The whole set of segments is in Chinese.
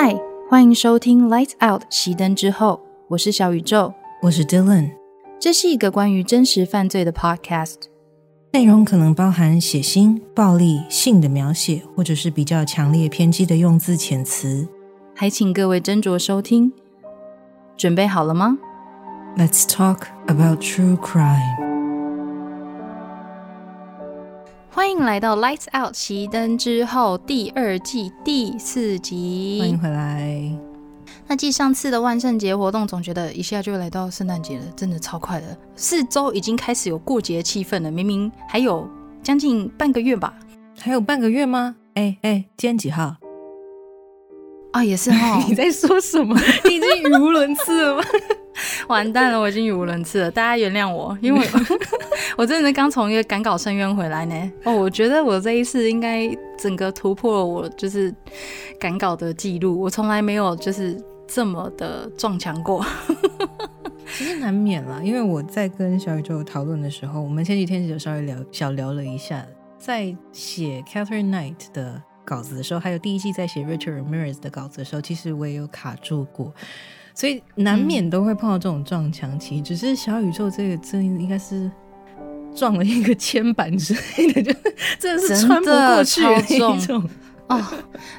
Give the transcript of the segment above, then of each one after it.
嗨，欢迎收听《Lights Out》熄灯之后，我是小宇宙，我是 Dylan。这是一个关于真实犯罪的 Podcast，内容可能包含血腥、暴力、性的描写，或者是比较强烈偏激的用字遣词，还请各位斟酌收听。准备好了吗？Let's talk about true crime。欢迎来到《Lights Out》熄灯之后第二季第四集。欢迎回来。那继上次的万圣节活动，总觉得一下就来到圣诞节了，真的超快的。四周已经开始有过节气氛了，明明还有将近半个月吧？还有半个月吗？哎哎，今天几号？啊，也是哈。你在说什么？你已经语无伦次了吗？完蛋了，我已经语无伦次了，大家原谅我，因为 我真的刚从一个赶稿深渊回来呢。哦，我觉得我这一次应该整个突破了我就是赶稿的记录，我从来没有就是这么的撞墙过。其实难免啦，因为我在跟小宇宙讨论的时候，我们前几天就稍微聊小聊了一下，在写 Catherine Knight 的稿子的时候，还有第一季在写 Richard Ramirez 的稿子的时候，其实我也有卡住过。所以难免都会碰到这种撞墙期，只是小宇宙这个真应该是撞了一个 铅板之类的，就真的是穿不过去那种。哦，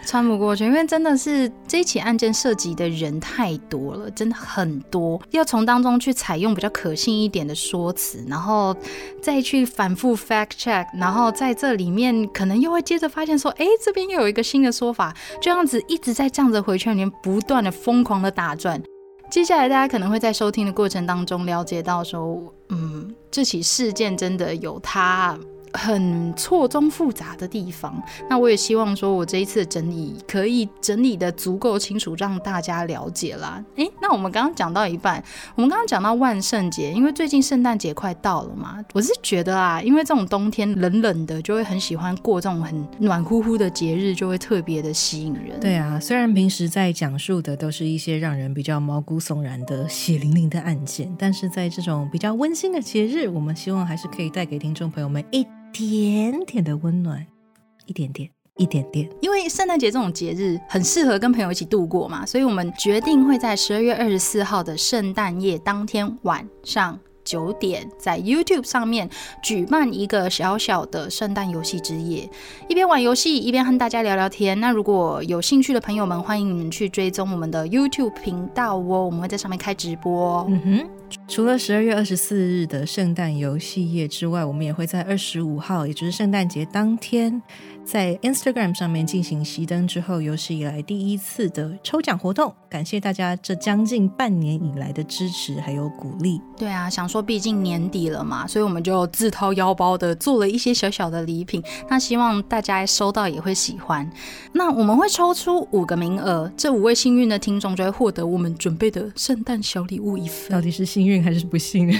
穿不过去，因为真的是这起案件涉及的人太多了，真的很多，要从当中去采用比较可信一点的说辞，然后再去反复 fact check，然后在这里面可能又会接着发现说，哎，这边又有一个新的说法，这样子一直在这样子回圈里面不断的疯狂的打转。接下来大家可能会在收听的过程当中了解到说，嗯，这起事件真的有它。很错综复杂的地方，那我也希望说，我这一次的整理可以整理的足够清楚，让大家了解啦。诶，那我们刚刚讲到一半，我们刚刚讲到万圣节，因为最近圣诞节快到了嘛，我是觉得啊，因为这种冬天冷冷的，就会很喜欢过这种很暖乎乎的节日，就会特别的吸引人。对啊，虽然平时在讲述的都是一些让人比较毛骨悚然的血淋淋的案件，但是在这种比较温馨的节日，我们希望还是可以带给听众朋友们一。点点的温暖，一点点，一点点。因为圣诞节这种节日很适合跟朋友一起度过嘛，所以我们决定会在十二月二十四号的圣诞夜当天晚上。九点在 YouTube 上面举办一个小小的圣诞游戏之夜，一边玩游戏一边和大家聊聊天。那如果有兴趣的朋友们，欢迎你们去追踪我们的 YouTube 频道哦，我们会在上面开直播。嗯哼，除了十二月二十四日的圣诞游戏夜之外，我们也会在二十五号，也就是圣诞节当天。在 Instagram 上面进行熄灯之后，有史以来第一次的抽奖活动，感谢大家这将近半年以来的支持还有鼓励。对啊，想说毕竟年底了嘛，所以我们就自掏腰包的做了一些小小的礼品，那希望大家收到也会喜欢。那我们会抽出五个名额，这五位幸运的听众就会获得我们准备的圣诞小礼物一份。到底是幸运还是不幸运？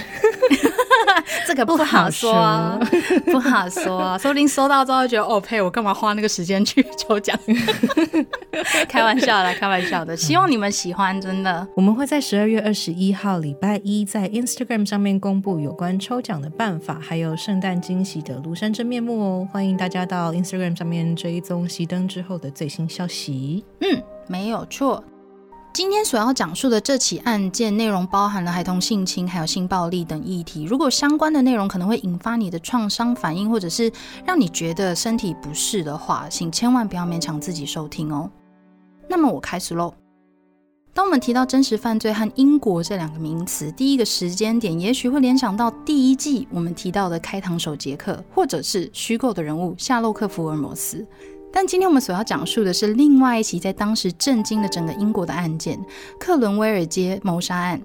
这个不好说，不好说，说不定收到之后觉得哦呸，我干嘛花那个时间去抽奖？开玩笑啦，开玩笑的，希望你们喜欢，真的。我们会在十二月二十一号礼拜一在 Instagram 上面公布有关抽奖的办法，还有圣诞惊喜的庐山真面目哦，欢迎大家到 Instagram 上面追踪熄灯之后的最新消息。嗯，没有错。今天所要讲述的这起案件内容包含了孩童性侵、还有性暴力等议题。如果相关的内容可能会引发你的创伤反应，或者是让你觉得身体不适的话，请千万不要勉强自己收听哦。那么我开始喽。当我们提到真实犯罪和英国这两个名词，第一个时间点也许会联想到第一季我们提到的开膛手杰克，或者是虚构的人物夏洛克·福尔摩斯。但今天我们所要讲述的是另外一起在当时震惊了整个英国的案件——克伦威尔街谋杀案。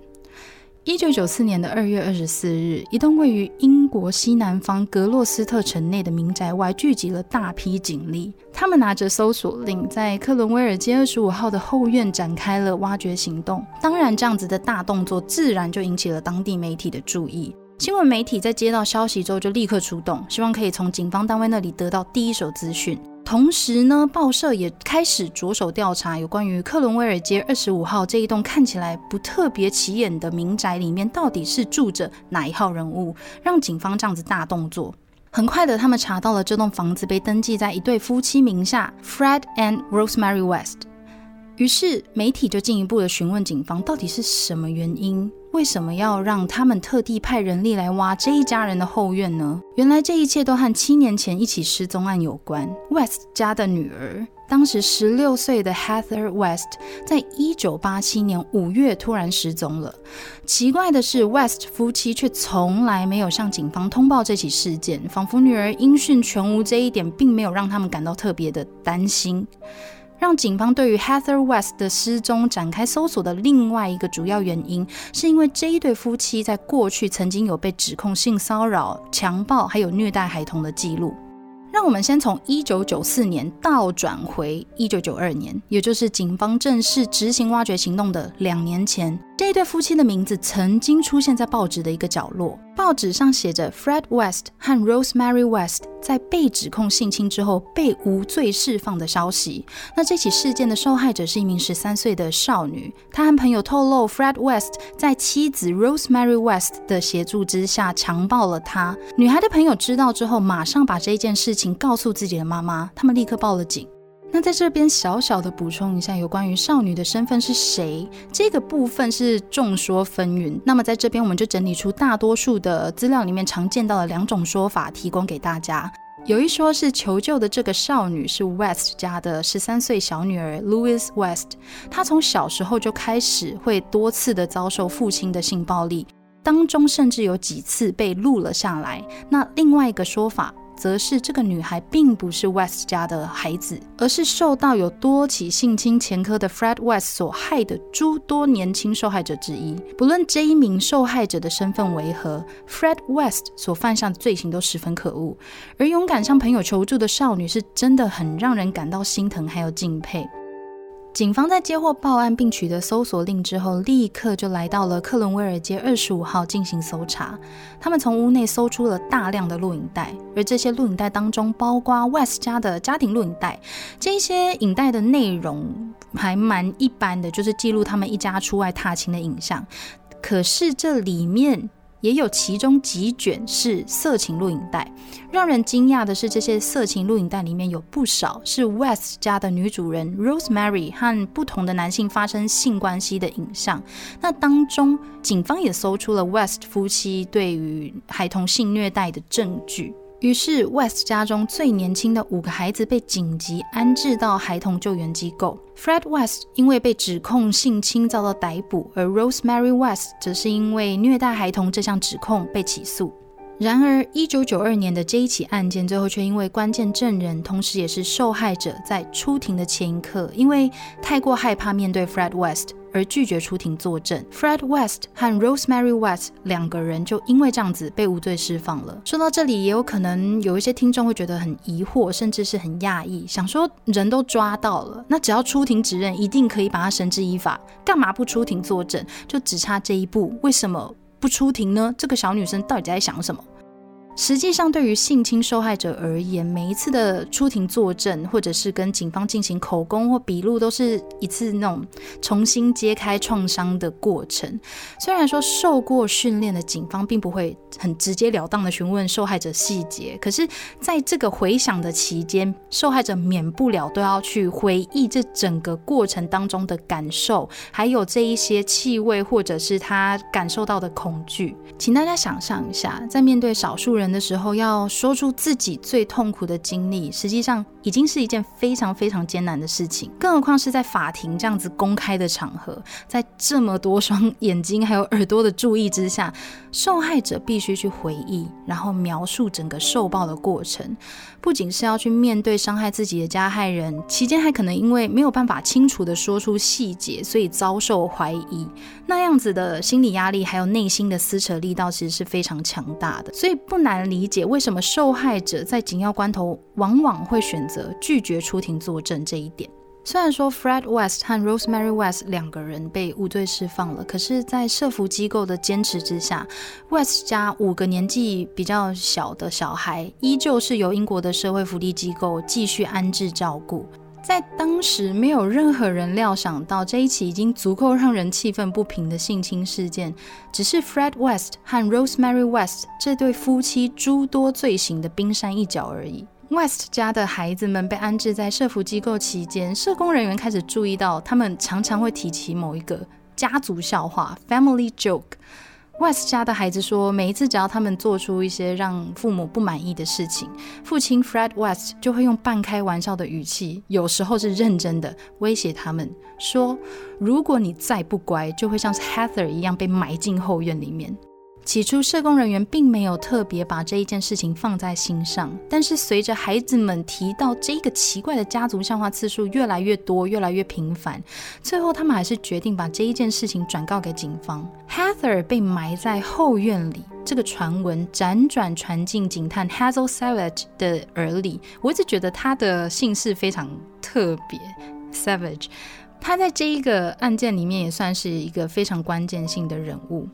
一九九四年的二月二十四日，一栋位于英国西南方格洛斯特城内的民宅外聚集了大批警力，他们拿着搜索令，在克伦威尔街二十五号的后院展开了挖掘行动。当然，这样子的大动作自然就引起了当地媒体的注意。新闻媒体在接到消息之后就立刻出动，希望可以从警方单位那里得到第一手资讯。同时呢，报社也开始着手调查有关于克伦威尔街二十五号这一栋看起来不特别起眼的民宅里面到底是住着哪一号人物，让警方这样子大动作。很快的，他们查到了这栋房子被登记在一对夫妻名下，Fred and Rosemary West。于是媒体就进一步的询问警方，到底是什么原因？为什么要让他们特地派人力来挖这一家人的后院呢？原来这一切都和七年前一起失踪案有关。West 家的女儿，当时十六岁的 Heather West，在一九八七年五月突然失踪了。奇怪的是，West 夫妻却从来没有向警方通报这起事件，仿佛女儿音讯全无这一点，并没有让他们感到特别的担心。让警方对于 Heather West 的失踪展开搜索的另外一个主要原因，是因为这一对夫妻在过去曾经有被指控性骚扰、强暴还有虐待孩童的记录。让我们先从一九九四年倒转回一九九二年，也就是警方正式执行挖掘行动的两年前，这一对夫妻的名字曾经出现在报纸的一个角落。报纸上写着 Fred West 和 Rosemary West 在被指控性侵之后被无罪释放的消息。那这起事件的受害者是一名十三岁的少女。她和朋友透露，Fred West 在妻子 Rosemary West 的协助之下强暴了她。女孩的朋友知道之后，马上把这件事情告诉自己的妈妈，他们立刻报了警。那在这边小小的补充一下，有关于少女的身份是谁这个部分是众说纷纭。那么在这边我们就整理出大多数的资料里面常见到的两种说法，提供给大家。有一说是求救的这个少女是 West 家的十三岁小女儿 Louis West，她从小时候就开始会多次的遭受父亲的性暴力，当中甚至有几次被录了下来。那另外一个说法。则是这个女孩并不是 West 家的孩子，而是受到有多起性侵前科的 Fred West 所害的诸多年轻受害者之一。不论这一名受害者的身份为何，Fred West 所犯下的罪行都十分可恶。而勇敢向朋友求助的少女，是真的很让人感到心疼，还有敬佩。警方在接获报案并取得搜索令之后，立刻就来到了克伦威尔街二十五号进行搜查。他们从屋内搜出了大量的录影带，而这些录影带当中包括 West 家的家庭录影带。这些影带的内容还蛮一般的，就是记录他们一家出外踏青的影像。可是这里面。也有其中几卷是色情录影带。让人惊讶的是，这些色情录影带里面有不少是 West 家的女主人 Rosemary 和不同的男性发生性关系的影像。那当中，警方也搜出了 West 夫妻对于孩童性虐待的证据。于是，West 家中最年轻的五个孩子被紧急安置到孩童救援机构。Fred West 因为被指控性侵遭到逮捕，而 Rosemary West 则是因为虐待孩童这项指控被起诉。然而，1992年的这一起案件最后却因为关键证人，同时也是受害者，在出庭的前一刻，因为太过害怕面对 Fred West。而拒绝出庭作证，Fred West 和 Rosemary West 两个人就因为这样子被无罪释放了。说到这里，也有可能有一些听众会觉得很疑惑，甚至是很讶异，想说人都抓到了，那只要出庭指认，一定可以把他绳之以法，干嘛不出庭作证？就只差这一步，为什么不出庭呢？这个小女生到底在想什么？实际上，对于性侵受害者而言，每一次的出庭作证，或者是跟警方进行口供或笔录，都是一次那种重新揭开创伤的过程。虽然说受过训练的警方并不会很直截了当的询问受害者细节，可是在这个回想的期间，受害者免不了都要去回忆这整个过程当中的感受，还有这一些气味，或者是他感受到的恐惧。请大家想象一下，在面对少数人。的时候要说出自己最痛苦的经历，实际上已经是一件非常非常艰难的事情，更何况是在法庭这样子公开的场合，在这么多双 眼睛还有耳朵的注意之下，受害者必须去回忆，然后描述整个受暴的过程，不仅是要去面对伤害自己的加害人，期间还可能因为没有办法清楚的说出细节，所以遭受怀疑，那样子的心理压力还有内心的撕扯力道，其实是非常强大的，所以不难。理解为什么受害者在紧要关头往往会选择拒绝出庭作证这一点。虽然说 Fred West 和 Rosemary West 两个人被无罪释放了，可是，在社福机构的坚持之下，West 家五个年纪比较小的小孩依旧是由英国的社会福利机构继续安置照顾。在当时，没有任何人料想到这一起已经足够让人气愤不平的性侵事件，只是 Fred West 和 Rosemary West 这对夫妻诸多罪行的冰山一角而已。West 家的孩子们被安置在社福机构期间，社工人员开始注意到，他们常常会提起某一个家族笑话 （family joke）。West 家的孩子说，每一次只要他们做出一些让父母不满意的事情，父亲 Fred West 就会用半开玩笑的语气，有时候是认真的威胁他们说：“如果你再不乖，就会像是 Heather 一样被埋进后院里面。”起初，社工人员并没有特别把这一件事情放在心上，但是随着孩子们提到这个奇怪的家族笑话次数越来越多、越来越频繁，最后他们还是决定把这一件事情转告给警方。Heather 被埋在后院里，这个传闻辗转传进警探 Hazel Savage 的耳里。我一直觉得他的姓氏非常特别，Savage。他在这一个案件里面也算是一个非常关键性的人物。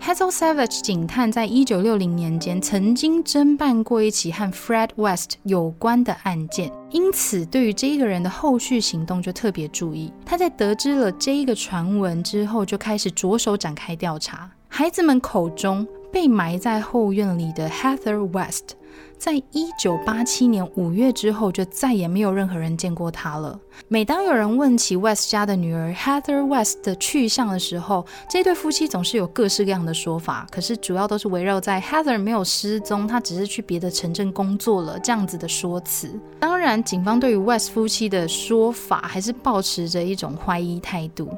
Hazel Savage 警探在一九六零年间曾经侦办过一起和 Fred West 有关的案件，因此对于这一个人的后续行动就特别注意。他在得知了这一个传闻之后，就开始着手展开调查。孩子们口中被埋在后院里的 Heather West。在一九八七年五月之后，就再也没有任何人见过他了。每当有人问起 West 家的女儿 Heather West 的去向的时候，这对夫妻总是有各式各样的说法。可是主要都是围绕在 Heather 没有失踪，她只是去别的城镇工作了这样子的说辞。当然，警方对于 West 夫妻的说法还是保持着一种怀疑态度。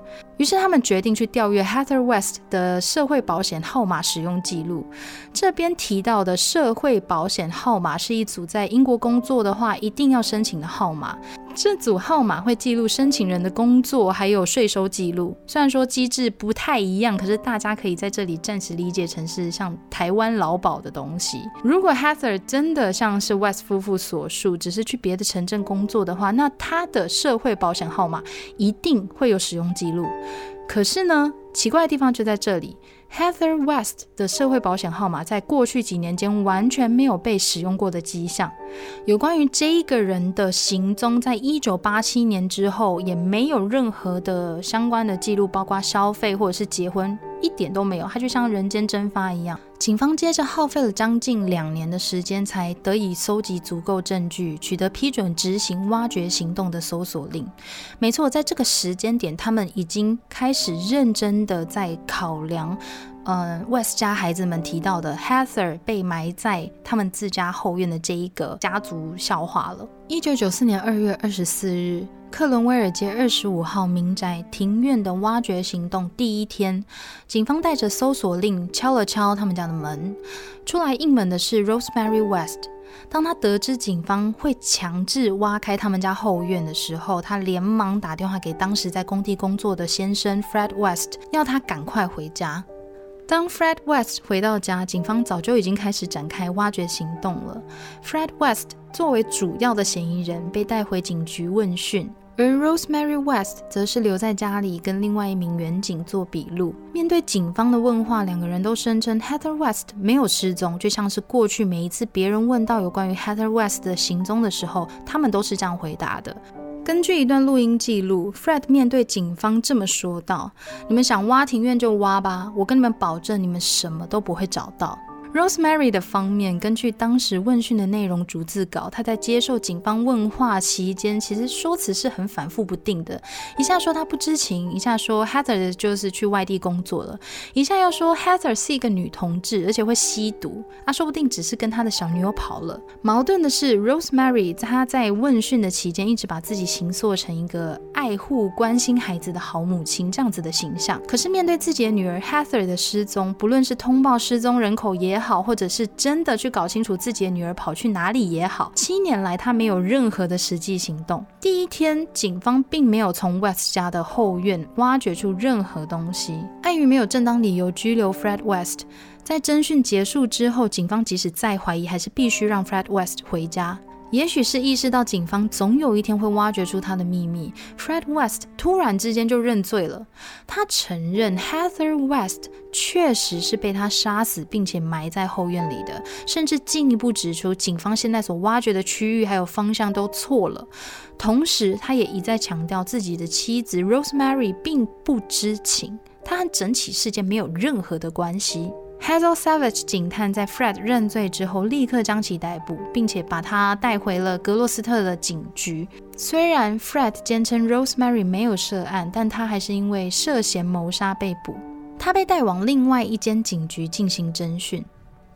于是他们决定去调阅 Heather West 的社会保险号码使用记录。这边提到的社会保险号码是一组在英国工作的话一定要申请的号码。这组号码会记录申请人的工作，还有税收记录。虽然说机制不太一样，可是大家可以在这里暂时理解成是像台湾劳保的东西。如果 Heather 真的像是 West 夫妇所述，只是去别的城镇工作的话，那他的社会保险号码一定会有使用记录。可是呢，奇怪的地方就在这里。Heather West 的社会保险号码在过去几年间完全没有被使用过的迹象。有关于这一个人的行踪，在一九八七年之后也没有任何的相关的记录，包括消费或者是结婚，一点都没有。他就像人间蒸发一样。警方接着耗费了将近两年的时间，才得以搜集足够证据，取得批准执行挖掘行动的搜索令。没错，在这个时间点，他们已经开始认真的在考量。嗯，West 家孩子们提到的 Heather 被埋在他们自家后院的这一个家族笑话了。一九九四年二月二十四日，克伦威尔街二十五号民宅庭院的挖掘行动第一天，警方带着搜索令敲了敲他们家的门。出来应门的是 Rosemary West。当他得知警方会强制挖开他们家后院的时候，他连忙打电话给当时在工地工作的先生 Fred West，要他赶快回家。当 Fred West 回到家，警方早就已经开始展开挖掘行动了。Fred West 作为主要的嫌疑人被带回警局问讯，而 Rosemary West 则是留在家里跟另外一名员警做笔录。面对警方的问话，两个人都声称 Heather West 没有失踪，就像是过去每一次别人问到有关于 Heather West 的行踪的时候，他们都是这样回答的。根据一段录音记录，Fred 面对警方这么说道：“你们想挖庭院就挖吧，我跟你们保证，你们什么都不会找到。” Rosemary 的方面，根据当时问讯的内容逐字稿，他在接受警方问话期间，其实说辞是很反复不定的。一下说他不知情，一下说 Heather 就是去外地工作了，一下又说 Heather 是一个女同志，而且会吸毒，啊，说不定只是跟他的小女友跑了。矛盾的是，Rosemary 在他在问讯的期间，一直把自己形塑成一个爱护、关心孩子的好母亲这样子的形象。可是面对自己的女儿 Heather 的失踪，不论是通报失踪人口也好，或者是真的去搞清楚自己的女儿跑去哪里也好，七年来他没有任何的实际行动。第一天，警方并没有从 West 家的后院挖掘出任何东西。碍于没有正当理由拘留 Fred West，在侦讯结束之后，警方即使再怀疑，还是必须让 Fred West 回家。也许是意识到警方总有一天会挖掘出他的秘密，Fred West 突然之间就认罪了。他承认 Heather West 确实是被他杀死，并且埋在后院里的，甚至进一步指出警方现在所挖掘的区域还有方向都错了。同时，他也一再强调自己的妻子 Rosemary 并不知情，他和整起事件没有任何的关系。Hazel Savage 警探在 Fred 认罪之后，立刻将其逮捕，并且把他带回了格洛斯特的警局。虽然 Fred 坚称 Rosemary 没有涉案，但他还是因为涉嫌谋杀被捕。他被带往另外一间警局进行侦讯。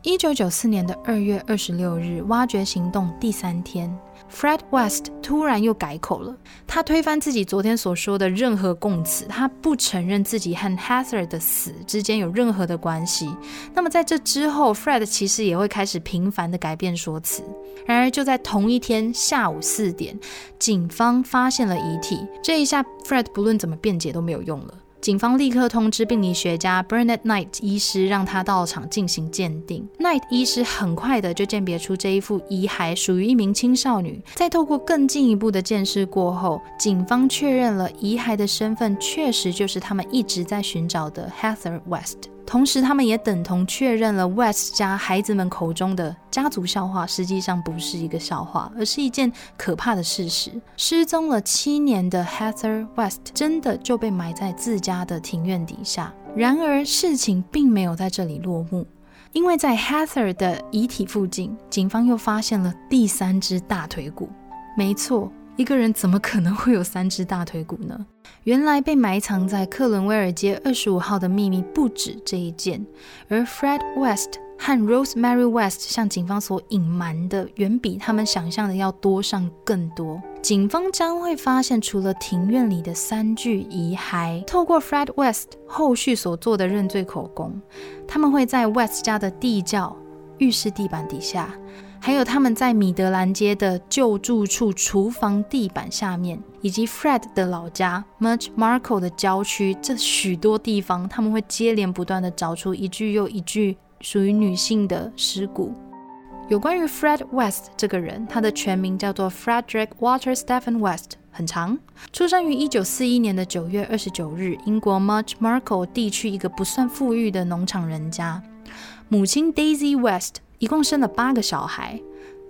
一九九四年的二月二十六日，挖掘行动第三天，Fred West 突然又改口了。他推翻自己昨天所说的任何供词，他不承认自己和 Heather 的死之间有任何的关系。那么在这之后，Fred 其实也会开始频繁的改变说辞。然而就在同一天下午四点，警方发现了遗体。这一下，Fred 不论怎么辩解都没有用了。警方立刻通知病理学家 Bernard Knight 医师，让他到场进行鉴定。Knight 医师很快的就鉴别出这一副遗骸属于一名青少女。在透过更进一步的鉴识过后，警方确认了遗骸的身份确实就是他们一直在寻找的 Heather West。同时，他们也等同确认了 West 家孩子们口中的家族笑话，实际上不是一个笑话，而是一件可怕的事实。失踪了七年的 Heather West 真的就被埋在自家的庭院底下。然而，事情并没有在这里落幕，因为在 Heather 的遗体附近，警方又发现了第三只大腿骨。没错。一个人怎么可能会有三只大腿骨呢？原来被埋藏在克伦威尔街二十五号的秘密不止这一件，而 Fred West 和 Rosemary West 向警方所隐瞒的，远比他们想象的要多上更多。警方将会发现，除了庭院里的三具遗骸，透过 Fred West 后续所做的认罪口供，他们会在 West 家的地窖、浴室地板底下。还有他们在米德兰街的旧住处厨房地板下面，以及 Fred 的老家 Much Marco 的郊区，这许多地方，他们会接连不断的找出一具又一具属于女性的尸骨。有关于 Fred West 这个人，他的全名叫做 Frederick Walter Stephen West，很长，出生于一九四一年的九月二十九日，英国 Much Marco 地区一个不算富裕的农场人家，母亲 Daisy West。一共生了八个小孩，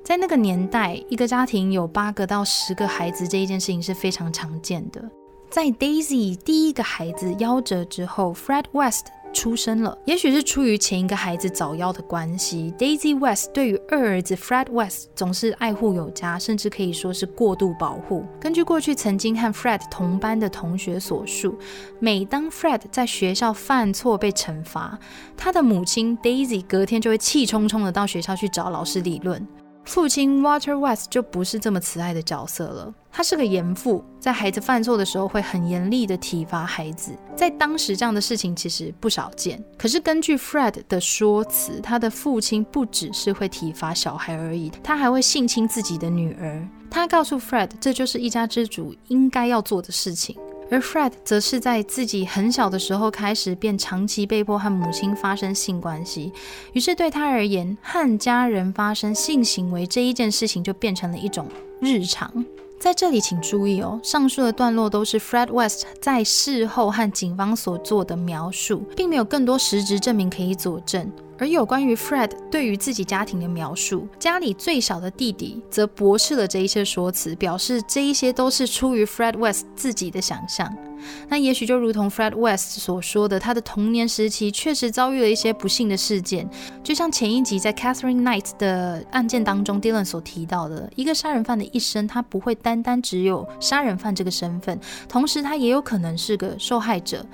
在那个年代，一个家庭有八个到十个孩子这一件事情是非常常见的。在 Daisy 第一个孩子夭折之后，Fred West。出生了，也许是出于前一个孩子早夭的关系，Daisy West 对于二儿子 Fred West 总是爱护有加，甚至可以说是过度保护。根据过去曾经和 Fred 同班的同学所述，每当 Fred 在学校犯错被惩罚，他的母亲 Daisy 隔天就会气冲冲的到学校去找老师理论。父亲 Walter West 就不是这么慈爱的角色了，他是个严父，在孩子犯错的时候会很严厉的体罚孩子。在当时这样的事情其实不少见。可是根据 Fred 的说辞，他的父亲不只是会体罚小孩而已，他还会性侵自己的女儿。他告诉 Fred，这就是一家之主应该要做的事情。而 Fred 则是在自己很小的时候开始便长期被迫和母亲发生性关系，于是对他而言，和家人发生性行为这一件事情就变成了一种日常。在这里，请注意哦，上述的段落都是 Fred West 在事后和警方所做的描述，并没有更多实质证明可以佐证。而有关于 Fred 对于自己家庭的描述，家里最小的弟弟则驳斥了这一些说辞，表示这一些都是出于 Fred West 自己的想象。那也许就如同 Fred West 所说的，他的童年时期确实遭遇了一些不幸的事件，就像前一集在 Catherine Knight 的案件当中，Dylan 所提到的，一个杀人犯的一生，他不会单单只有杀人犯这个身份，同时他也有可能是个受害者。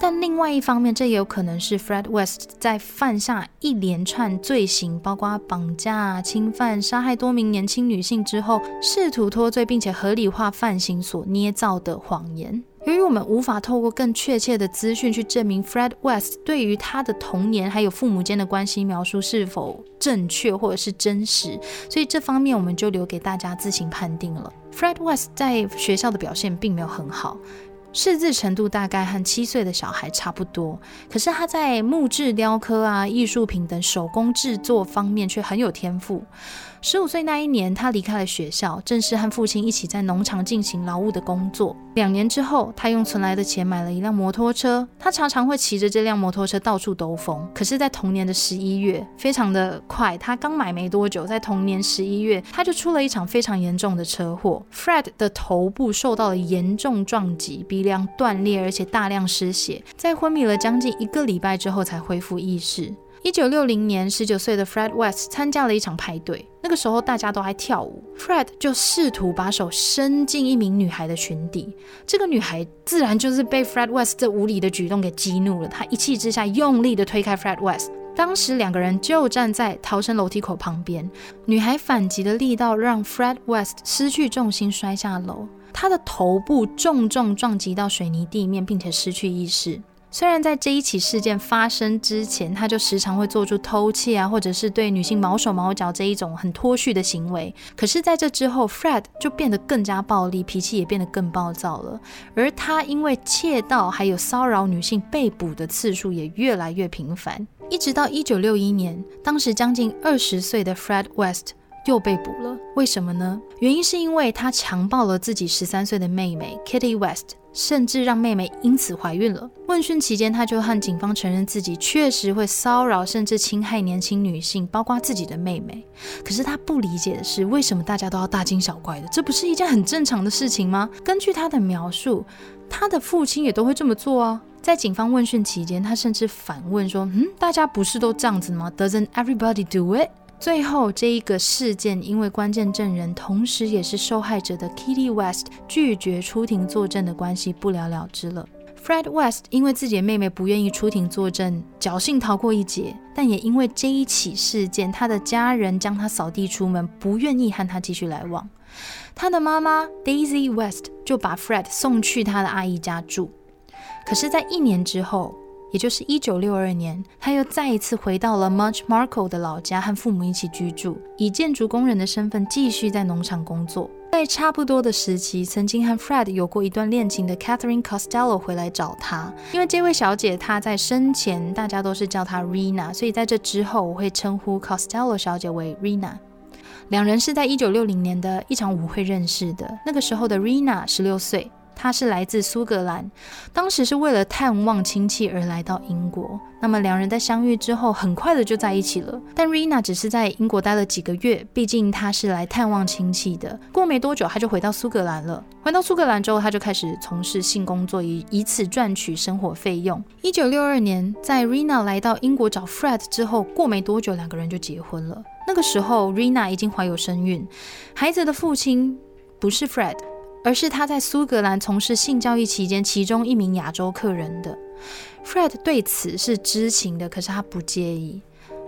但另外一方面，这也有可能是 Fred West 在犯下一连串罪行，包括绑架、侵犯、杀害多名年轻女性之后，试图脱罪并且合理化犯行所捏造的谎言。由于我们无法透过更确切的资讯去证明 Fred West 对于他的童年还有父母间的关系描述是否正确或者是真实，所以这方面我们就留给大家自行判定了。Fred West 在学校的表现并没有很好。识字程度大概和七岁的小孩差不多，可是他在木质雕刻啊、艺术品等手工制作方面却很有天赋。十五岁那一年，他离开了学校，正式和父亲一起在农场进行劳务的工作。两年之后，他用存来的钱买了一辆摩托车。他常常会骑着这辆摩托车到处兜风。可是，在同年的十一月，非常的快，他刚买没多久，在同年十一月，他就出了一场非常严重的车祸。Fred 的头部受到了严重撞击，鼻梁断裂，而且大量失血。在昏迷了将近一个礼拜之后，才恢复意识。一九六零年，十九岁的 Fred West 参加了一场派对，那个时候大家都还跳舞，Fred 就试图把手伸进一名女孩的裙底，这个女孩自然就是被 Fred West 这无理的举动给激怒了，她一气之下用力的推开 Fred West。当时两个人就站在逃生楼梯口旁边，女孩反击的力道让 Fred West 失去重心摔下楼，他的头部重重撞击到水泥地面，并且失去意识。虽然在这一起事件发生之前，他就时常会做出偷窃啊，或者是对女性毛手毛脚这一种很脱序的行为，可是在这之后，Fred 就变得更加暴力，脾气也变得更暴躁了。而他因为窃盗还有骚扰女性被捕的次数也越来越频繁，一直到一九六一年，当时将近二十岁的 Fred West。又被捕了，为什么呢？原因是因为他强暴了自己十三岁的妹妹 Kitty West，甚至让妹妹因此怀孕了。问讯期间，他就和警方承认自己确实会骚扰甚至侵害年轻女性，包括自己的妹妹。可是他不理解的是，为什么大家都要大惊小怪的？这不是一件很正常的事情吗？根据他的描述，他的父亲也都会这么做啊。在警方问讯期间，他甚至反问说：“嗯，大家不是都这样子吗？Doesn't everybody do it？” 最后，这一个事件因为关键证人，同时也是受害者的 Kitty West 拒绝出庭作证的关系，不了了之了。Fred West 因为自己的妹妹不愿意出庭作证，侥幸逃过一劫，但也因为这一起事件，他的家人将他扫地出门，不愿意和他继续来往。他的妈妈 Daisy West 就把 Fred 送去他的阿姨家住。可是，在一年之后。也就是一九六二年，他又再一次回到了 Much Marco 的老家，和父母一起居住，以建筑工人的身份继续在农场工作。在差不多的时期，曾经和 Fred 有过一段恋情的 Catherine Costello 回来找他，因为这位小姐她在生前大家都是叫她 Rina，所以在这之后我会称呼 Costello 小姐为 Rina。两人是在一九六零年的一场舞会认识的，那个时候的 Rina 十六岁。他是来自苏格兰，当时是为了探望亲戚而来到英国。那么两人在相遇之后，很快的就在一起了。但 Rina 只是在英国待了几个月，毕竟他是来探望亲戚的。过没多久，他就回到苏格兰了。回到苏格兰之后，他就开始从事性工作，以以此赚取生活费用。一九六二年，在 Rina 来到英国找 Fred 之后，过没多久，两个人就结婚了。那个时候，Rina 已经怀有身孕，孩子的父亲不是 Fred。而是他在苏格兰从事性交易期间，其中一名亚洲客人的 Fred 对此是知情的，可是他不介意。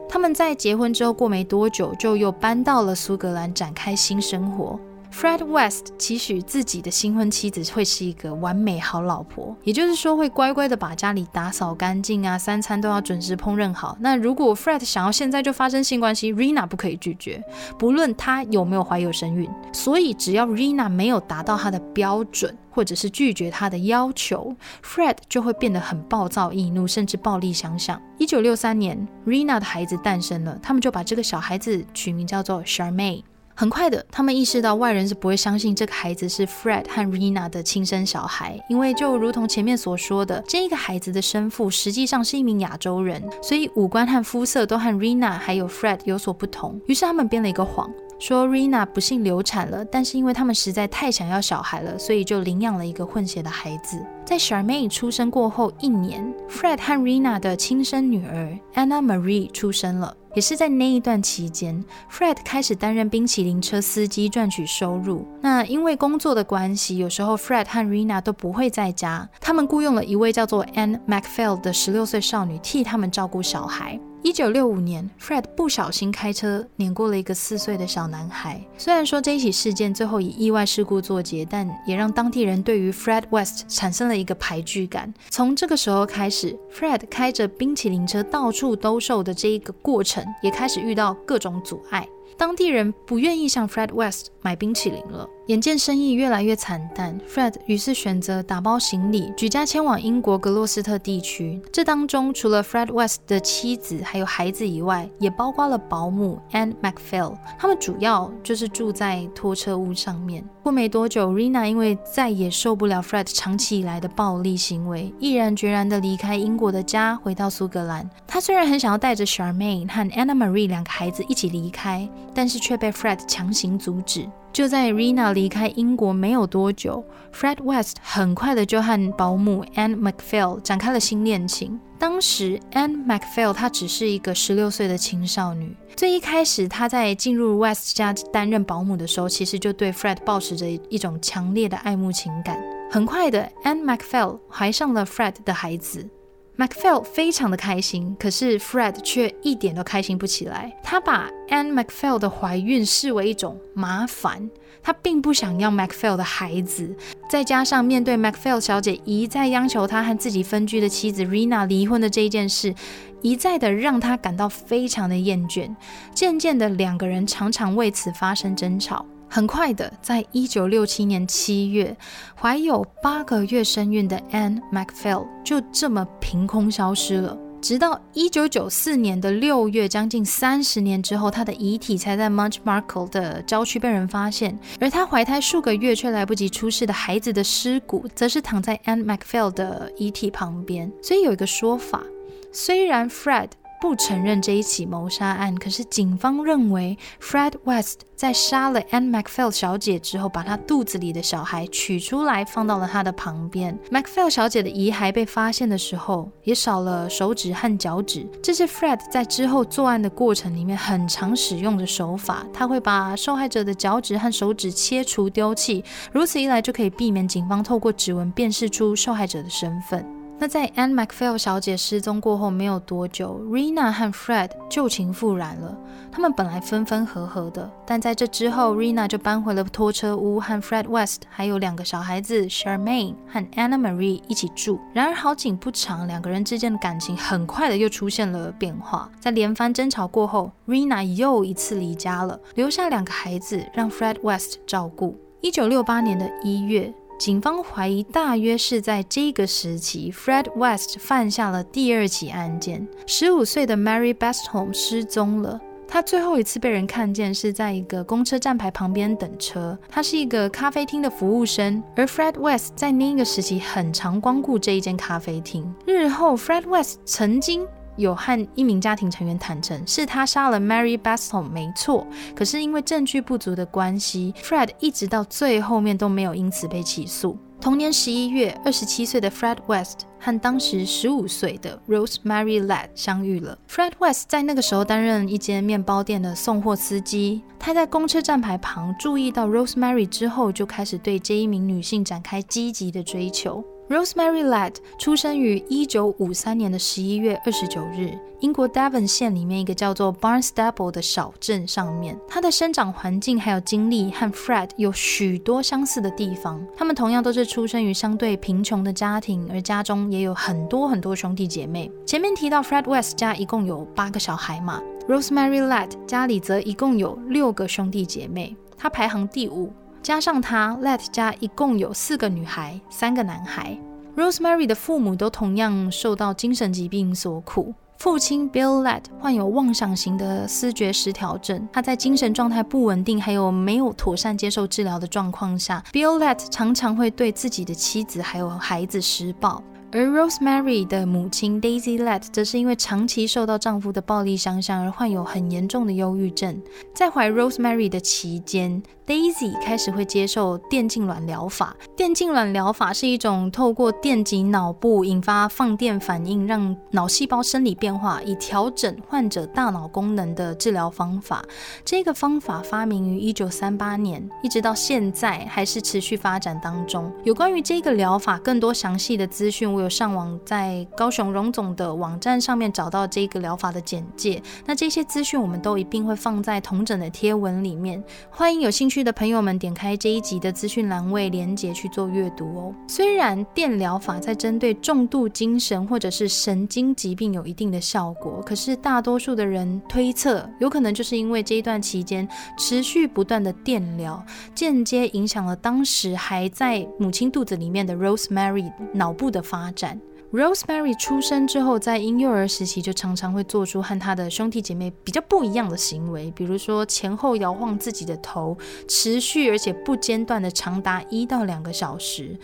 他们在结婚之后过没多久，就又搬到了苏格兰，展开新生活。Fred West 期许自己的新婚妻子会是一个完美好老婆，也就是说会乖乖的把家里打扫干净啊，三餐都要准时烹饪好。那如果 Fred 想要现在就发生性关系，Rina 不可以拒绝，不论他有没有怀有身孕。所以只要 Rina 没有达到他的标准，或者是拒绝他的要求，Fred 就会变得很暴躁易怒，甚至暴力相向。一九六三年，Rina 的孩子诞生了，他们就把这个小孩子取名叫做 Charmaine。很快的，他们意识到外人是不会相信这个孩子是 Fred 和 Rina 的亲生小孩，因为就如同前面所说的，这个孩子的生父实际上是一名亚洲人，所以五官和肤色都和 Rina 还有 Fred 有所不同。于是他们编了一个谎。说 Rina 不幸流产了，但是因为他们实在太想要小孩了，所以就领养了一个混血的孩子。在 Charmaine 出生过后一年，Fred 和 Rina 的亲生女儿 Anna Marie 出生了。也是在那一段期间，Fred 开始担任冰淇淋车司机赚取收入。那因为工作的关系，有时候 Fred 和 Rina 都不会在家，他们雇佣了一位叫做 Anne MacPhail 的十六岁少女替他们照顾小孩。一九六五年，Fred 不小心开车碾过了一个四岁的小男孩。虽然说这一起事件最后以意外事故作结，但也让当地人对于 Fred West 产生了一个排拒感。从这个时候开始，Fred 开着冰淇淋车到处兜售的这一个过程，也开始遇到各种阻碍。当地人不愿意向 Fred West 买冰淇淋了。眼见生意越来越惨淡，Fred 于是选择打包行李，举家迁往英国格洛斯特地区。这当中除了 Fred West 的妻子还有孩子以外，也包括了保姆 Ann MacPhail。他们主要就是住在拖车屋上面。过没多久，Rina 因为再也受不了 Fred 长期以来的暴力行为，毅然决然地离开英国的家，回到苏格兰。她虽然很想要带着 Charmaine 和 Anna Marie 两个孩子一起离开，但是却被 Fred 强行阻止。就在 Rena 离开英国没有多久，Fred West 很快的就和保姆 Anne McPhail 展开了新恋情。当时 Anne McPhail 她只是一个十六岁的青少女。最一开始，她在进入 West 家担任保姆的时候，其实就对 Fred 抱持着一种强烈的爱慕情感。很快的，Anne McPhail 怀上了 Fred 的孩子。MacPhail 非常的开心，可是 Fred 却一点都开心不起来。他把 Anne MacPhail 的怀孕视为一种麻烦，他并不想要 MacPhail 的孩子。再加上面对 MacPhail 小姐一再央求他和自己分居的妻子 Rena 离婚的这一件事，一再的让他感到非常的厌倦。渐渐的，两个人常常为此发生争吵。很快的，在一九六七年七月，怀有八个月身孕的 Anne Macphail 就这么凭空消失了。直到一九九四年的六月，将近三十年之后，她的遗体才在 Munch Markle 的郊区被人发现。而她怀胎数个月却来不及出世的孩子的尸骨，则是躺在 Anne Macphail 的遗体旁边。所以有一个说法，虽然 Fred。不承认这一起谋杀案，可是警方认为 Fred West 在杀了 Anne MacPhail 小姐之后，把她肚子里的小孩取出来，放到了她的旁边。MacPhail 小姐的遗骸被发现的时候，也少了手指和脚趾。这是 Fred 在之后作案的过程里面很常使用的手法。他会把受害者的脚趾和手指切除丢弃，如此一来就可以避免警方透过指纹辨识出受害者的身份。那在 Anne McPhail 小姐失踪过后没有多久，Rena 和 Fred 旧情复燃了。他们本来分分合合的，但在这之后，Rena 就搬回了拖车屋，和 Fred West 还有两个小孩子 Charmaine 和 Anna Marie 一起住。然而好景不长，两个人之间的感情很快的又出现了变化。在连番争吵过后，Rena 又一次离家了，留下两个孩子让 Fred West 照顾。一九六八年的一月。警方怀疑，大约是在这个时期，Fred West 犯下了第二起案件。十五岁的 Mary Bestholm 失踪了。他最后一次被人看见是在一个公车站牌旁边等车。他是一个咖啡厅的服务生，而 Fred West 在那个时期很常光顾这一间咖啡厅。日后，Fred West 曾经。有和一名家庭成员坦诚，是他杀了 Mary Bestholm，没错。可是因为证据不足的关系，Fred 一直到最后面都没有因此被起诉。同年十一月，二十七岁的 Fred West 和当时十五岁的 Rosemary Ladd 相遇了。Fred West 在那个时候担任一间面包店的送货司机。他在公车站牌旁注意到 Rosemary 之后，就开始对这一名女性展开积极的追求。Rosemary Ladd 出生于一九五三年的十一月二十九日，英国 Devon 县里面一个叫做 Barnstaple 的小镇上面。他的生长环境还有经历和 Fred 有许多相似的地方。他们同样都是出生于相对贫穷的家庭，而家中也有很多很多兄弟姐妹。前面提到 Fred West 家一共有八个小孩嘛，Rosemary Ladd 家里则一共有六个兄弟姐妹，他排行第五。加上他，Let 家一共有四个女孩，三个男孩。Rosemary 的父母都同样受到精神疾病所苦。父亲 Bill Let 患有妄想型的思觉失调症，他在精神状态不稳定，还有没有妥善接受治疗的状况下，Bill Let 常常会对自己的妻子还有孩子施暴。而 Rosemary 的母亲 Daisy Let 则是因为长期受到丈夫的暴力相向而患有很严重的忧郁症。在怀 Rosemary 的期间，Daisy 开始会接受电痉挛疗法。电痉挛疗法是一种透过电击脑部引发放电反应，让脑细胞生理变化，以调整患者大脑功能的治疗方法。这个方法发明于1938年，一直到现在还是持续发展当中。有关于这个疗法更多详细的资讯。我有上网在高雄荣总的网站上面找到这个疗法的简介，那这些资讯我们都一并会放在同整的贴文里面，欢迎有兴趣的朋友们点开这一集的资讯栏位连接去做阅读哦。虽然电疗法在针对重度精神或者是神经疾病有一定的效果，可是大多数的人推测，有可能就是因为这一段期间持续不断的电疗，间接影响了当时还在母亲肚子里面的 Rosemary 脑部的。发展。Rosemary 出生之后，在婴幼儿时期就常常会做出和她的兄弟姐妹比较不一样的行为，比如说前后摇晃自己的头，持续而且不间断的长达一到两个小时。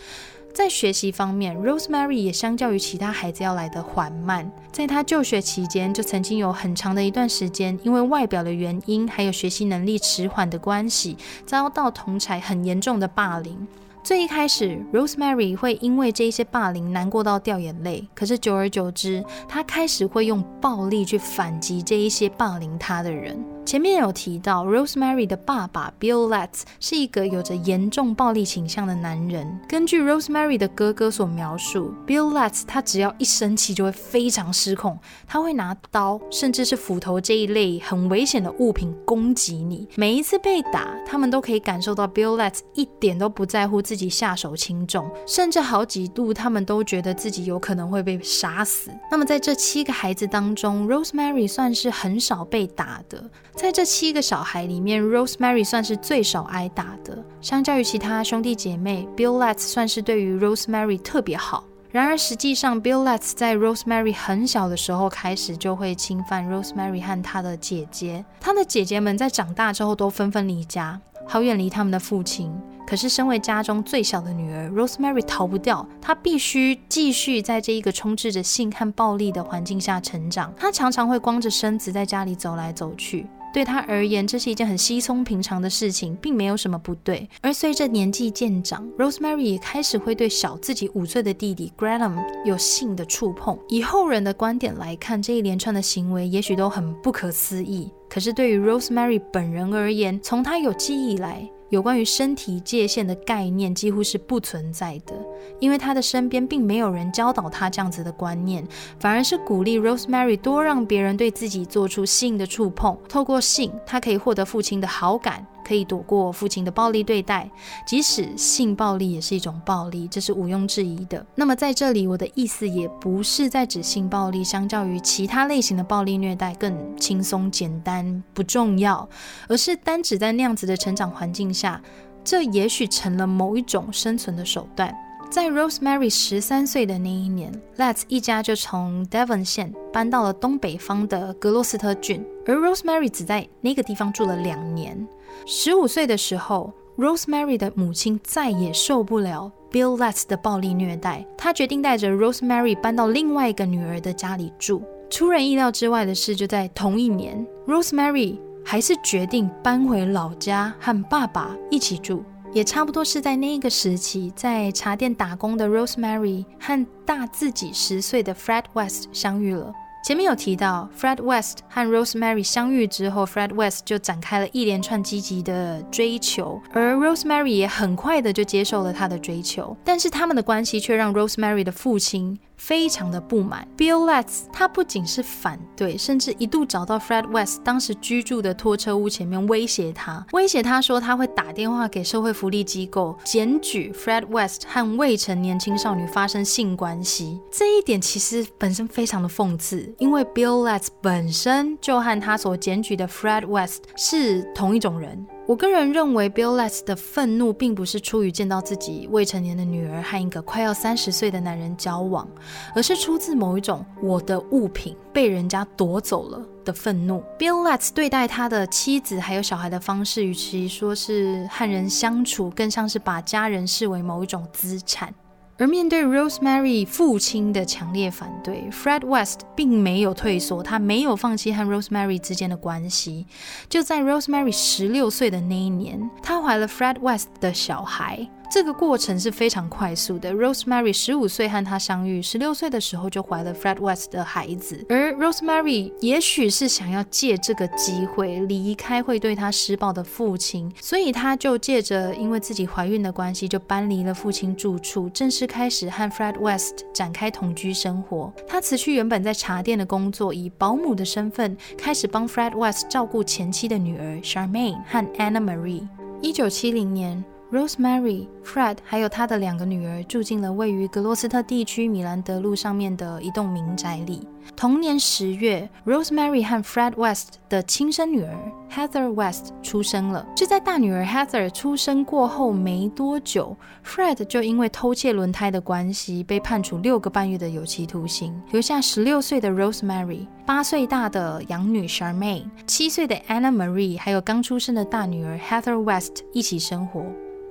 在学习方面，Rosemary 也相较于其他孩子要来的缓慢。在她就学期间，就曾经有很长的一段时间，因为外表的原因，还有学习能力迟缓的关系，遭到同才很严重的霸凌。最一开始，Rosemary 会因为这些霸凌难过到掉眼泪。可是久而久之，她开始会用暴力去反击这一些霸凌她的人。前面有提到，Rosemary 的爸爸 Bill Letts 是一个有着严重暴力倾向的男人。根据 Rosemary 的哥哥所描述，Bill Letts 他只要一生气就会非常失控，他会拿刀甚至是斧头这一类很危险的物品攻击你。每一次被打，他们都可以感受到 Bill Letts 一点都不在乎自己下手轻重，甚至好几度他们都觉得自己有可能会被杀死。那么在这七个孩子当中，Rosemary 算是很少被打的。在这七个小孩里面，Rosemary 算是最少挨打的。相较于其他兄弟姐妹，Bill Letts 算是对于 Rosemary 特别好。然而，实际上，Bill Letts 在 Rosemary 很小的时候开始就会侵犯 Rosemary 和她的姐姐。她的姐姐们在长大之后都纷纷离家，好远离他们的父亲。可是，身为家中最小的女儿，Rosemary 逃不掉，她必须继续在这一个充斥着性和暴力的环境下成长。她常常会光着身子在家里走来走去。对他而言，这是一件很稀松平常的事情，并没有什么不对。而随着年纪渐长，Rosemary 也开始会对小自己五岁的弟弟 Graham 有性的触碰。以后人的观点来看，这一连串的行为也许都很不可思议。可是对于 Rosemary 本人而言，从她有记忆以来，有关于身体界限的概念几乎是不存在的，因为他的身边并没有人教导他这样子的观念，反而是鼓励 Rosemary 多让别人对自己做出性的触碰，透过性，他可以获得父亲的好感。可以躲过父亲的暴力对待，即使性暴力也是一种暴力，这是毋庸置疑的。那么在这里，我的意思也不是在指性暴力相较于其他类型的暴力虐待更轻松、简单、不重要，而是单指在那样子的成长环境下，这也许成了某一种生存的手段。在 Rosemary 十三岁的那一年，Let's 一家就从 Devon 县搬到了东北方的格洛斯特郡，而 Rosemary 只在那个地方住了两年。十五岁的时候，Rosemary 的母亲再也受不了 Bill Letts 的暴力虐待，她决定带着 Rosemary 搬到另外一个女儿的家里住。出人意料之外的是，就在同一年，Rosemary 还是决定搬回老家和爸爸一起住。也差不多是在那个时期，在茶店打工的 Rosemary 和大自己十岁的 Fred West 相遇了。前面有提到，Fred West 和 Rosemary 相遇之后，Fred West 就展开了一连串积极的追求，而 Rosemary 也很快的就接受了他的追求。但是他们的关系却让 Rosemary 的父亲。非常的不满，Bill Letts 他不仅是反对，甚至一度找到 Fred West 当时居住的拖车屋前面威胁他，威胁他说他会打电话给社会福利机构检举 Fred West 和未成年青少女发生性关系。这一点其实本身非常的讽刺，因为 Bill Letts 本身就和他所检举的 Fred West 是同一种人。我个人认为，Bill Letts 的愤怒并不是出于见到自己未成年的女儿和一个快要三十岁的男人交往，而是出自某一种我的物品被人家夺走了的愤怒。Bill Letts 对待他的妻子还有小孩的方式，与其说是和人相处，更像是把家人视为某一种资产。而面对 Rosemary 父亲的强烈反对，Fred West 并没有退缩，他没有放弃和 Rosemary 之间的关系。就在 Rosemary 十六岁的那一年，她怀了 Fred West 的小孩。这个过程是非常快速的。Rosemary 十五岁和他相遇，十六岁的时候就怀了 Fred West 的孩子。而 Rosemary 也许是想要借这个机会离开会对他施暴的父亲，所以他就借着因为自己怀孕的关系，就搬离了父亲住处，正式开始和 Fred West 展开同居生活。他辞去原本在茶店的工作，以保姆的身份开始帮 Fred West 照顾前妻的女儿 Charmaine 和 Anna Marie。一九七零年。Rosemary、Fred 还有他的两个女儿住进了位于格洛斯特地区米兰德路上面的一栋民宅里。同年十月，Rosemary 和 Fred West 的亲生女儿 Heather West 出生了。就在大女儿 Heather 出生过后没多久，Fred 就因为偷窃轮胎的关系被判处六个半月的有期徒刑，留下十六岁的 Rosemary、八岁大的养女 Charmaine、七岁的 Anna Marie，还有刚出生的大女儿 Heather West 一起生活。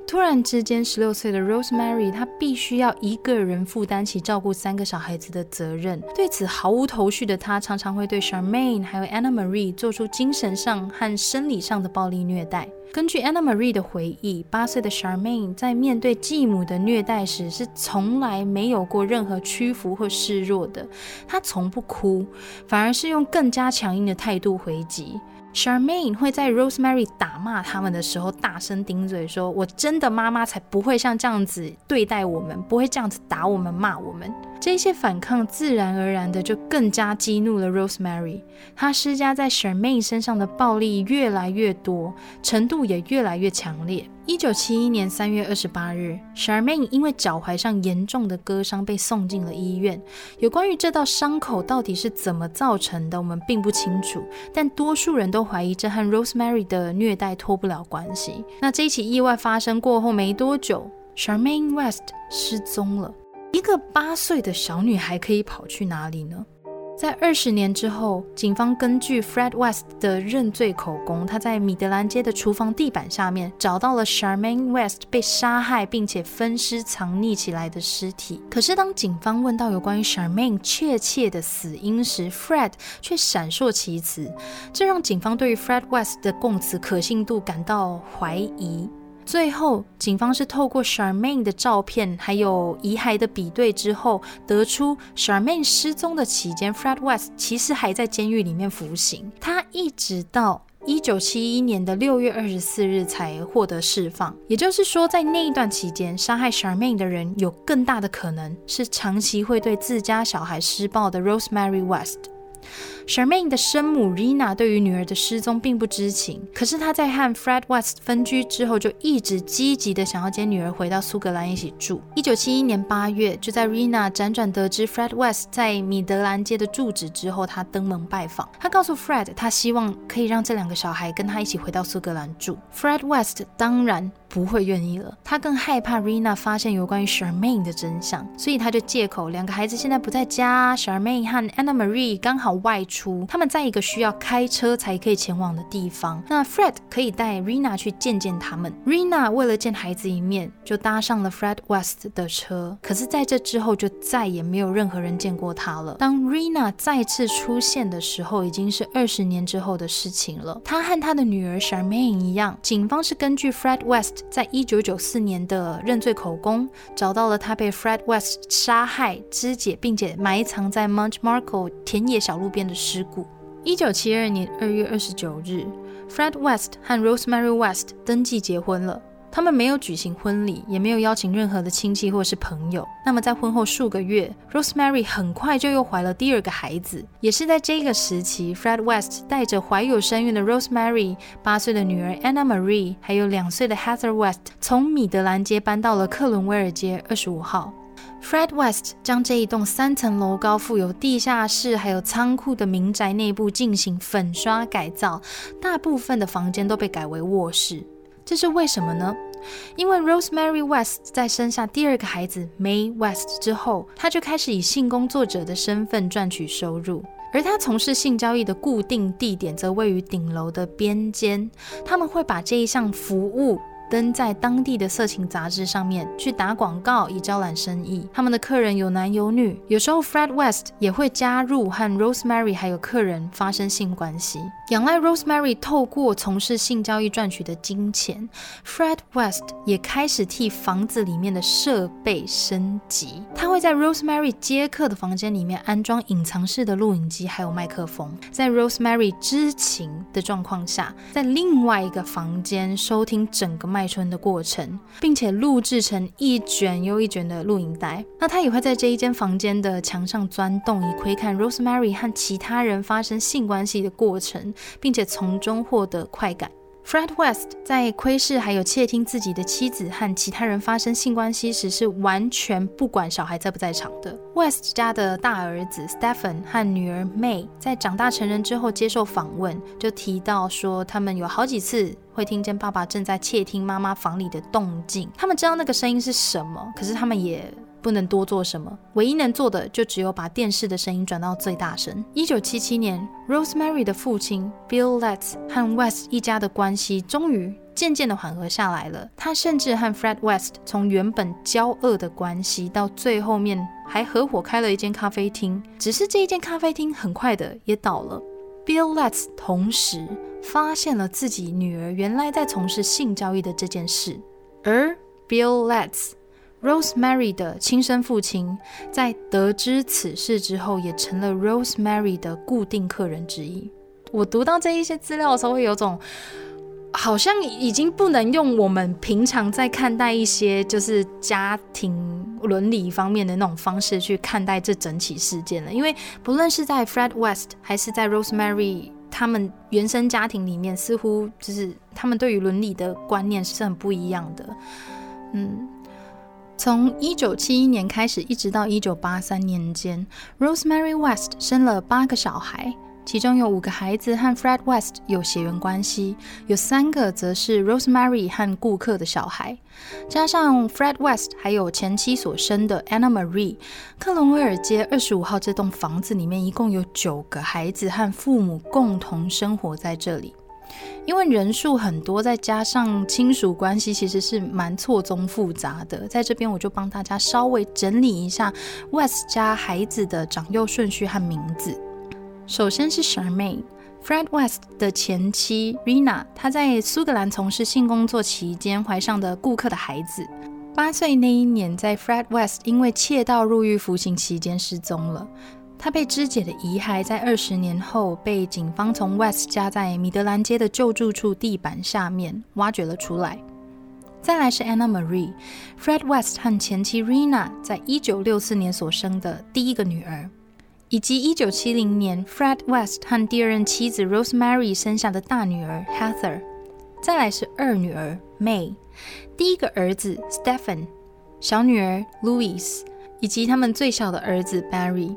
突然之间，十六岁的 Rosemary 她必须要一个人负担起照顾三个小孩子的责任。对此毫无头绪的她，常常会对 Charmaine 还有 Anna Marie 做出精神上和生理上的暴力虐待。根据 Anna Marie 的回忆，八岁的 Charmaine 在面对继母的虐待时，是从来没有过任何屈服或示弱的。她从不哭，反而是用更加强硬的态度回击。Charmaine 会在 Rosemary 打骂他们的时候大声顶嘴，说：“我真的妈妈才不会像这样子对待我们，不会这样子打我们、骂我们。”这些反抗自然而然的就更加激怒了 Rosemary，她施加在 Charmaine 身上的暴力越来越多，程度也越来越强烈。一九七一年三月二十八日，Charmaine 因为脚踝上严重的割伤被送进了医院。有关于这道伤口到底是怎么造成的，我们并不清楚，但多数人都怀疑这和 Rosemary 的虐待脱不了关系。那这起意外发生过后没多久，Charmaine West 失踪了。一个八岁的小女孩可以跑去哪里呢？在二十年之后，警方根据 Fred West 的认罪口供，他在米德兰街的厨房地板下面找到了 Charmaine West 被杀害并且分尸藏匿起来的尸体。可是，当警方问到有关于 Charmaine 确切的死因时，Fred 却闪烁其词，这让警方对于 Fred West 的供词可信度感到怀疑。最后，警方是透过 Charmaine 的照片还有遗骸的比对之后，得出 Charmaine 失踪的期间，Fred West 其实还在监狱里面服刑。他一直到一九七一年的六月二十四日才获得释放。也就是说，在那一段期间，杀害 Charmaine 的人有更大的可能是长期会对自家小孩施暴的 Rosemary West。Charmaine 的生母 Rina 对于女儿的失踪并不知情，可是她在和 Fred West 分居之后，就一直积极的想要接女儿回到苏格兰一起住。一九七一年八月，就在 Rina 辗转得知 Fred West 在米德兰街的住址之后，她登门拜访。她告诉 Fred，她希望可以让这两个小孩跟她一起回到苏格兰住。Fred West 当然不会愿意了，他更害怕 Rina 发现有关于 Charmaine 的真相，所以他就借口两个孩子现在不在家，Charmaine 和 Anna Marie 刚好外。出他们在一个需要开车才可以前往的地方，那 Fred 可以带 Rina 去见见他们。Rina 为了见孩子一面，就搭上了 Fred West 的车。可是，在这之后就再也没有任何人见过他了。当 Rina 再次出现的时候，已经是二十年之后的事情了。他和他的女儿 Charmaine 一样，警方是根据 Fred West 在一九九四年的认罪口供，找到了他被 Fred West 杀害、肢解，并且埋藏在 Mount Marco 田野小路边的。事故。一九七二年二月二十九日，Fred West 和 Rosemary West 登记结婚了。他们没有举行婚礼，也没有邀请任何的亲戚或是朋友。那么在婚后数个月，Rosemary 很快就又怀了第二个孩子。也是在这个时期，Fred West 带着怀有身孕的 Rosemary、八岁的女儿 Anna Marie，还有两岁的 Heather West，从米德兰街搬到了克伦威尔街二十五号。Fred West 将这一栋三层楼高、富有地下室还有仓库的民宅内部进行粉刷改造，大部分的房间都被改为卧室。这是为什么呢？因为 Rosemary West 在生下第二个孩子 May West 之后，她就开始以性工作者的身份赚取收入，而他从事性交易的固定地点则位于顶楼的边间。他们会把这一项服务。登在当地的色情杂志上面去打广告，以招揽生意。他们的客人有男有女，有时候 Fred West 也会加入和 Rosemary 还有客人发生性关系。仰赖 Rosemary 透过从事性交易赚取的金钱，Fred West 也开始替房子里面的设备升级。他会在 Rosemary 接客的房间里面安装隐藏式的录影机还有麦克风，在 Rosemary 知情的状况下，在另外一个房间收听整个麦。卖春的过程，并且录制成一卷又一卷的录影带。那他也会在这一间房间的墙上钻洞，以窥看 Rosemary 和其他人发生性关系的过程，并且从中获得快感。Fred West 在窥视还有窃听自己的妻子和其他人发生性关系时，是完全不管小孩在不在场的。West 家的大儿子 Stephen 和女儿 May 在长大成人之后接受访问，就提到说，他们有好几次会听见爸爸正在窃听妈妈房里的动静。他们知道那个声音是什么，可是他们也。不能多做什么，唯一能做的就只有把电视的声音转到最大声。一九七七年，Rosemary 的父亲 Bill Letts 和 West 一家的关系终于渐渐的缓和下来了。他甚至和 Fred West 从原本交恶的关系，到最后面还合伙开了一间咖啡厅。只是这一间咖啡厅很快的也倒了。Bill Letts 同时发现了自己女儿原来在从事性交易的这件事，而 Bill Letts。Rosemary 的亲生父亲在得知此事之后，也成了 Rosemary 的固定客人之一。我读到这一些资料的时候，会有种好像已经不能用我们平常在看待一些就是家庭伦理方面的那种方式去看待这整起事件了。因为不论是在 Fred West 还是在 Rosemary 他们原生家庭里面，似乎就是他们对于伦理的观念是很不一样的。嗯。从一九七一年开始，一直到一九八三年间，Rosemary West 生了八个小孩，其中有五个孩子和 Fred West 有血缘关系，有三个则是 Rosemary 和顾客的小孩。加上 Fred West 还有前妻所生的 Anna Marie，克伦威尔街二十五号这栋房子里面一共有九个孩子和父母共同生活在这里。因为人数很多，再加上亲属关系其实是蛮错综复杂的，在这边我就帮大家稍微整理一下 West 家孩子的长幼顺序和名字。首先是 Charmaine，Fred West 的前妻 Rina，她在苏格兰从事性工作期间怀上的顾客的孩子。八岁那一年，在 Fred West 因为窃盗入狱服刑期间失踪了。他被肢解的遗骸在二十年后被警方从 West 家在米德兰街的救助处地板下面挖掘了出来。再来是 Anna Marie，Fred West 和前妻 Rina 在一九六四年所生的第一个女儿，以及一九七零年 Fred West 和第二任妻子 Rosemary 生下的大女儿 Hather。再来是二女儿 May，第一个儿子 Stephen，小女儿 Louis，以及他们最小的儿子 Barry。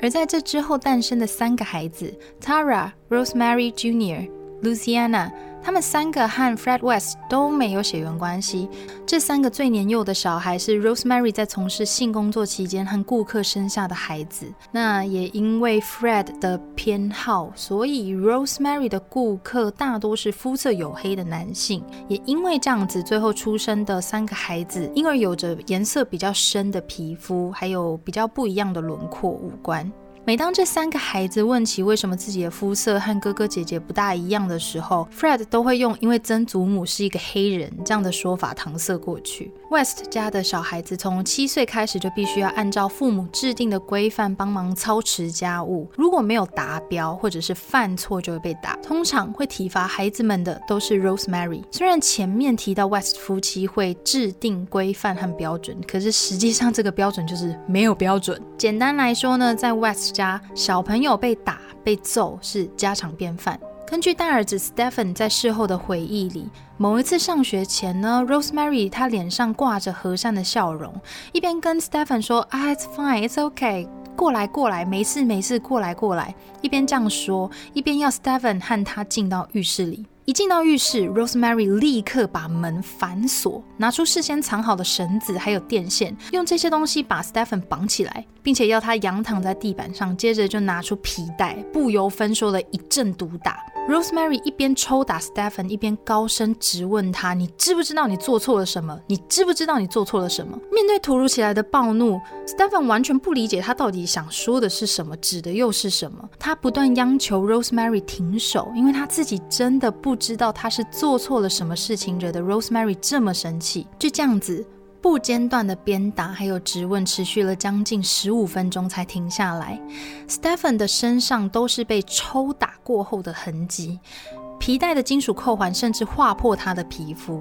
而在这之后诞生的三个孩子，Tara、Rosemary Jr.、Luciana。他们三个和 Fred West 都没有血缘关系。这三个最年幼的小孩是 Rosemary 在从事性工作期间和顾客生下的孩子。那也因为 Fred 的偏好，所以 Rosemary 的顾客大多是肤色黝黑的男性。也因为这样子，最后出生的三个孩子，因而有着颜色比较深的皮肤，还有比较不一样的轮廓五官。每当这三个孩子问起为什么自己的肤色和哥哥姐姐不大一样的时候，Fred 都会用“因为曾祖母是一个黑人”这样的说法搪塞过去。West 家的小孩子从七岁开始就必须要按照父母制定的规范帮忙操持家务，如果没有达标或者是犯错就会被打。通常会体罚孩子们的都是 Rosemary。虽然前面提到 West 夫妻会制定规范和标准，可是实际上这个标准就是没有标准。简单来说呢，在 West 家小朋友被打被揍是家常便饭。根据大儿子 Stephen 在事后的回忆里，某一次上学前呢，Rosemary 她脸上挂着和善的笑容，一边跟 Stephen 说啊，It's fine, It's okay，过来过来，没事没事，过来过来，一边这样说，一边要 Stephen 和她进到浴室里。一进到浴室，Rosemary 立刻把门反锁，拿出事先藏好的绳子还有电线，用这些东西把 Stephen 绑起来，并且要他仰躺在地板上，接着就拿出皮带，不由分说的一阵毒打。Rosemary 一边抽打 Stephen，一边高声质问他：“你知不知道你做错了什么？你知不知道你做错了什么？”面对突如其来的暴怒，Stephen 完全不理解他到底想说的是什么，指的又是什么。他不断央求 Rosemary 停手，因为他自己真的不知道他是做错了什么事情，惹得 Rosemary 这么生气。就这样子。不间断的鞭打还有质问，持续了将近十五分钟才停下来。Stephen 的身上都是被抽打过后的痕迹，皮带的金属扣环甚至划破他的皮肤。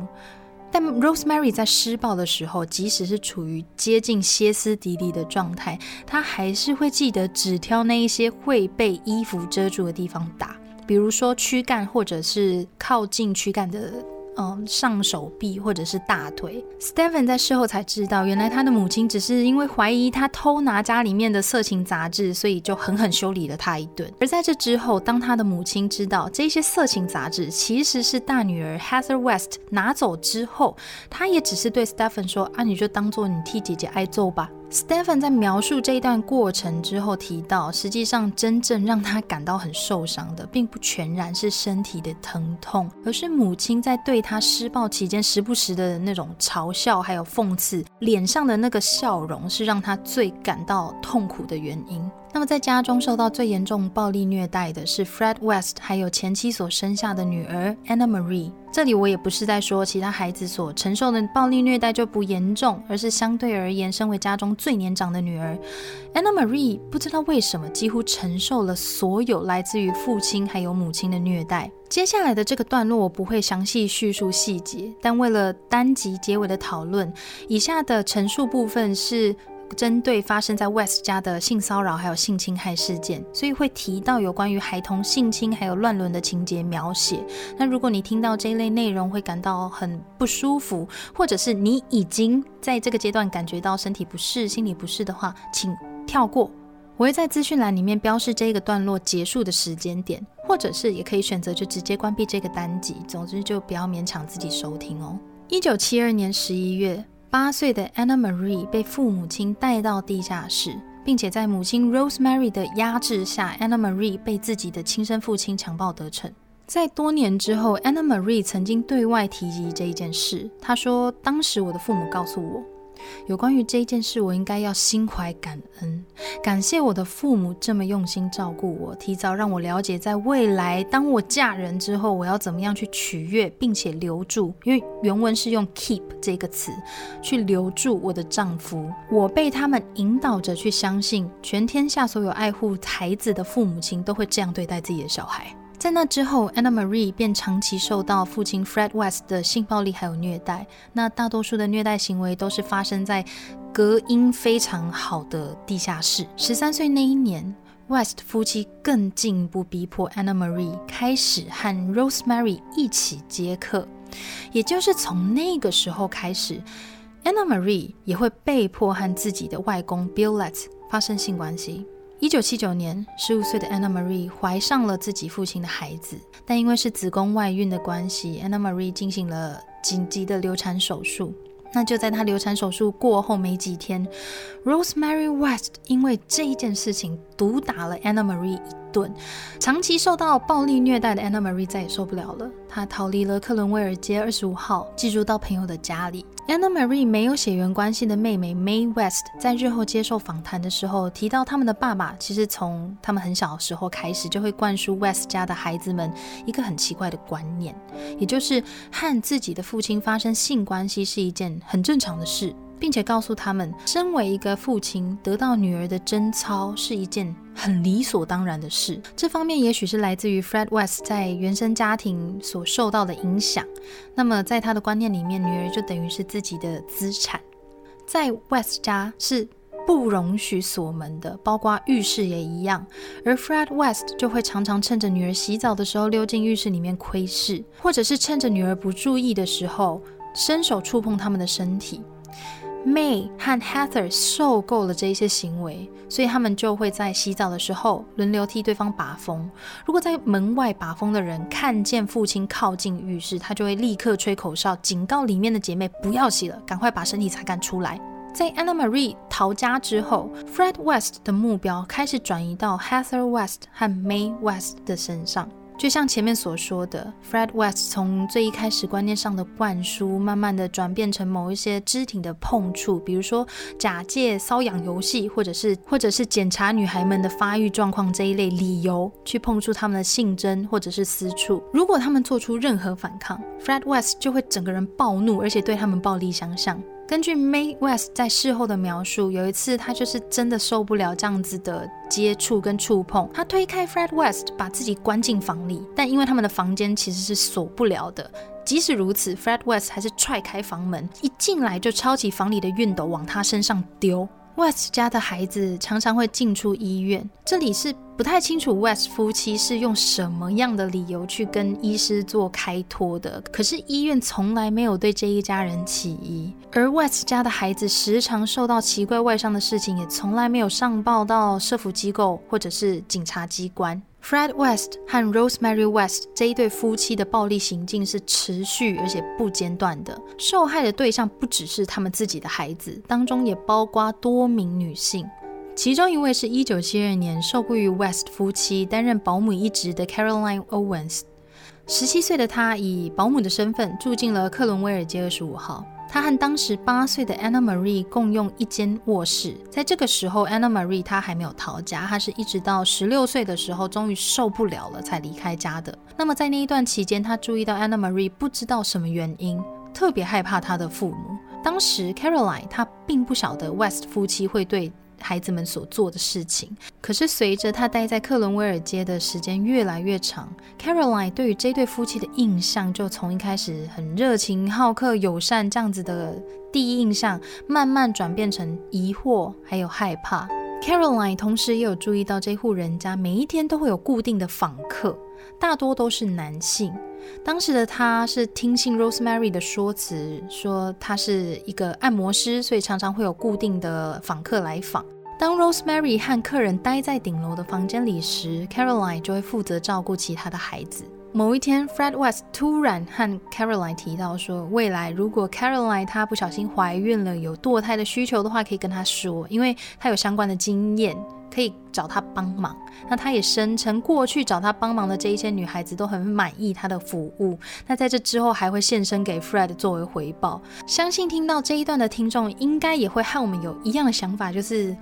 但 Rosemary 在施暴的时候，即使是处于接近歇斯底里的状态，他还是会记得只挑那一些会被衣服遮住的地方打，比如说躯干或者是靠近躯干的。嗯，上手臂或者是大腿。Stephen 在事后才知道，原来他的母亲只是因为怀疑他偷拿家里面的色情杂志，所以就狠狠修理了他一顿。而在这之后，当他的母亲知道这些色情杂志其实是大女儿 Heather West 拿走之后，他也只是对 Stephen 说：“啊，你就当做你替姐姐挨揍吧。” Stephen 在描述这一段过程之后提到，实际上真正让他感到很受伤的，并不全然是身体的疼痛，而是母亲在对他施暴期间时不时的那种嘲笑还有讽刺，脸上的那个笑容是让他最感到痛苦的原因。那么在家中受到最严重暴力虐待的是 Fred West，还有前妻所生下的女儿 Anna Marie。这里我也不是在说其他孩子所承受的暴力虐待就不严重，而是相对而言，身为家中最年长的女儿，Anna Marie 不知道为什么几乎承受了所有来自于父亲还有母亲的虐待。接下来的这个段落我不会详细叙述细节，但为了单集结尾的讨论，以下的陈述部分是。针对发生在 West 家的性骚扰还有性侵害事件，所以会提到有关于孩童性侵还有乱伦的情节描写。那如果你听到这一类内容会感到很不舒服，或者是你已经在这个阶段感觉到身体不适、心理不适的话，请跳过。我会在资讯栏里面标示这个段落结束的时间点，或者是也可以选择就直接关闭这个单集。总之就不要勉强自己收听哦。一九七二年十一月。八岁的 Anna Marie 被父母亲带到地下室，并且在母亲 Rosemary 的压制下，Anna Marie 被自己的亲生父亲强暴得逞。在多年之后，Anna Marie 曾经对外提及这一件事。她说：“当时我的父母告诉我。”有关于这件事，我应该要心怀感恩，感谢我的父母这么用心照顾我，提早让我了解，在未来当我嫁人之后，我要怎么样去取悦并且留住。因为原文是用 keep 这个词去留住我的丈夫。我被他们引导着去相信，全天下所有爱护孩子的父母亲都会这样对待自己的小孩。在那之后，Anna Marie 便长期受到父亲 Fred West 的性暴力还有虐待。那大多数的虐待行为都是发生在隔音非常好的地下室。十三岁那一年，West 夫妻更进一步逼迫 Anna Marie 开始和 Rosemary 一起接客。也就是从那个时候开始，Anna Marie 也会被迫和自己的外公 Billett 发生性关系。一九七九年，十五岁的 Anna Marie 怀上了自己父亲的孩子，但因为是子宫外孕的关系，Anna Marie 进行了紧急的流产手术。那就在她流产手术过后没几天，Rosemary West 因为这一件事情毒打了 Anna Marie 一顿。长期受到暴力虐待的 Anna Marie 再也受不了了，她逃离了克伦威尔街二十五号，寄住到朋友的家里。Anna Marie 没有血缘关系的妹妹 May West 在日后接受访谈的时候提到，他们的爸爸其实从他们很小的时候开始就会灌输 West 家的孩子们一个很奇怪的观念，也就是和自己的父亲发生性关系是一件很正常的事。并且告诉他们，身为一个父亲，得到女儿的贞操是一件很理所当然的事。这方面也许是来自于 Fred West 在原生家庭所受到的影响。那么，在他的观念里面，女儿就等于是自己的资产。在 West 家是不容许锁门的，包括浴室也一样。而 Fred West 就会常常趁着女儿洗澡的时候溜进浴室里面窥视，或者是趁着女儿不注意的时候伸手触碰他们的身体。May 和 Heather 受够了这一些行为，所以他们就会在洗澡的时候轮流替对方把风。如果在门外把风的人看见父亲靠近浴室，他就会立刻吹口哨，警告里面的姐妹不要洗了，赶快把身体擦干出来。在 Anna Marie 逃家之后，Fred West 的目标开始转移到 Heather West 和 May West 的身上。就像前面所说的，Fred West 从最一开始观念上的灌输，慢慢的转变成某一些肢体的碰触，比如说假借瘙痒游戏，或者是或者是检查女孩们的发育状况这一类理由，去碰触他们的性征或者是私处。如果他们做出任何反抗，Fred West 就会整个人暴怒，而且对他们暴力相向。根据 May West 在事后的描述，有一次他就是真的受不了这样子的接触跟触碰，他推开 Fred West，把自己关进房里。但因为他们的房间其实是锁不了的，即使如此，Fred West 还是踹开房门，一进来就抄起房里的熨斗往他身上丢。West 家的孩子常常会进出医院，这里是不太清楚 West 夫妻是用什么样的理由去跟医师做开脱的。可是医院从来没有对这一家人起疑，而 West 家的孩子时常受到奇怪外伤的事情，也从来没有上报到社福机构或者是警察机关。Fred West 和 Rosemary West 这一对夫妻的暴力行径是持续而且不间断的。受害的对象不只是他们自己的孩子，当中也包括多名女性。其中一位是一九七二年受雇于 West 夫妻担任保姆一职的 Caroline Owens。十七岁的她以保姆的身份住进了克伦威尔街二十五号。他和当时八岁的 Anna Marie 共用一间卧室。在这个时候，Anna Marie 她还没有逃家，她是一直到十六岁的时候，终于受不了了才离开家的。那么在那一段期间，她注意到 Anna Marie 不知道什么原因，特别害怕她的父母。当时 Caroline 她并不晓得 West 夫妻会对。孩子们所做的事情，可是随着他待在克伦威尔街的时间越来越长，Caroline 对于这对夫妻的印象就从一开始很热情、好客、友善这样子的第一印象，慢慢转变成疑惑还有害怕。Caroline 同时也有注意到这户人家每一天都会有固定的访客，大多都是男性。当时的他是听信 Rosemary 的说辞，说他是一个按摩师，所以常常会有固定的访客来访。当 Rosemary 和客人待在顶楼的房间里时，Caroline 就会负责照顾其他的孩子。某一天，Fred West 突然和 Caroline 提到说，未来如果 Caroline 她不小心怀孕了，有堕胎的需求的话，可以跟她说，因为她有相关的经验。可以找他帮忙。那他也声称，过去找他帮忙的这一些女孩子都很满意他的服务。那在这之后，还会现身给 Fred 作为回报。相信听到这一段的听众，应该也会和我们有一样的想法，就是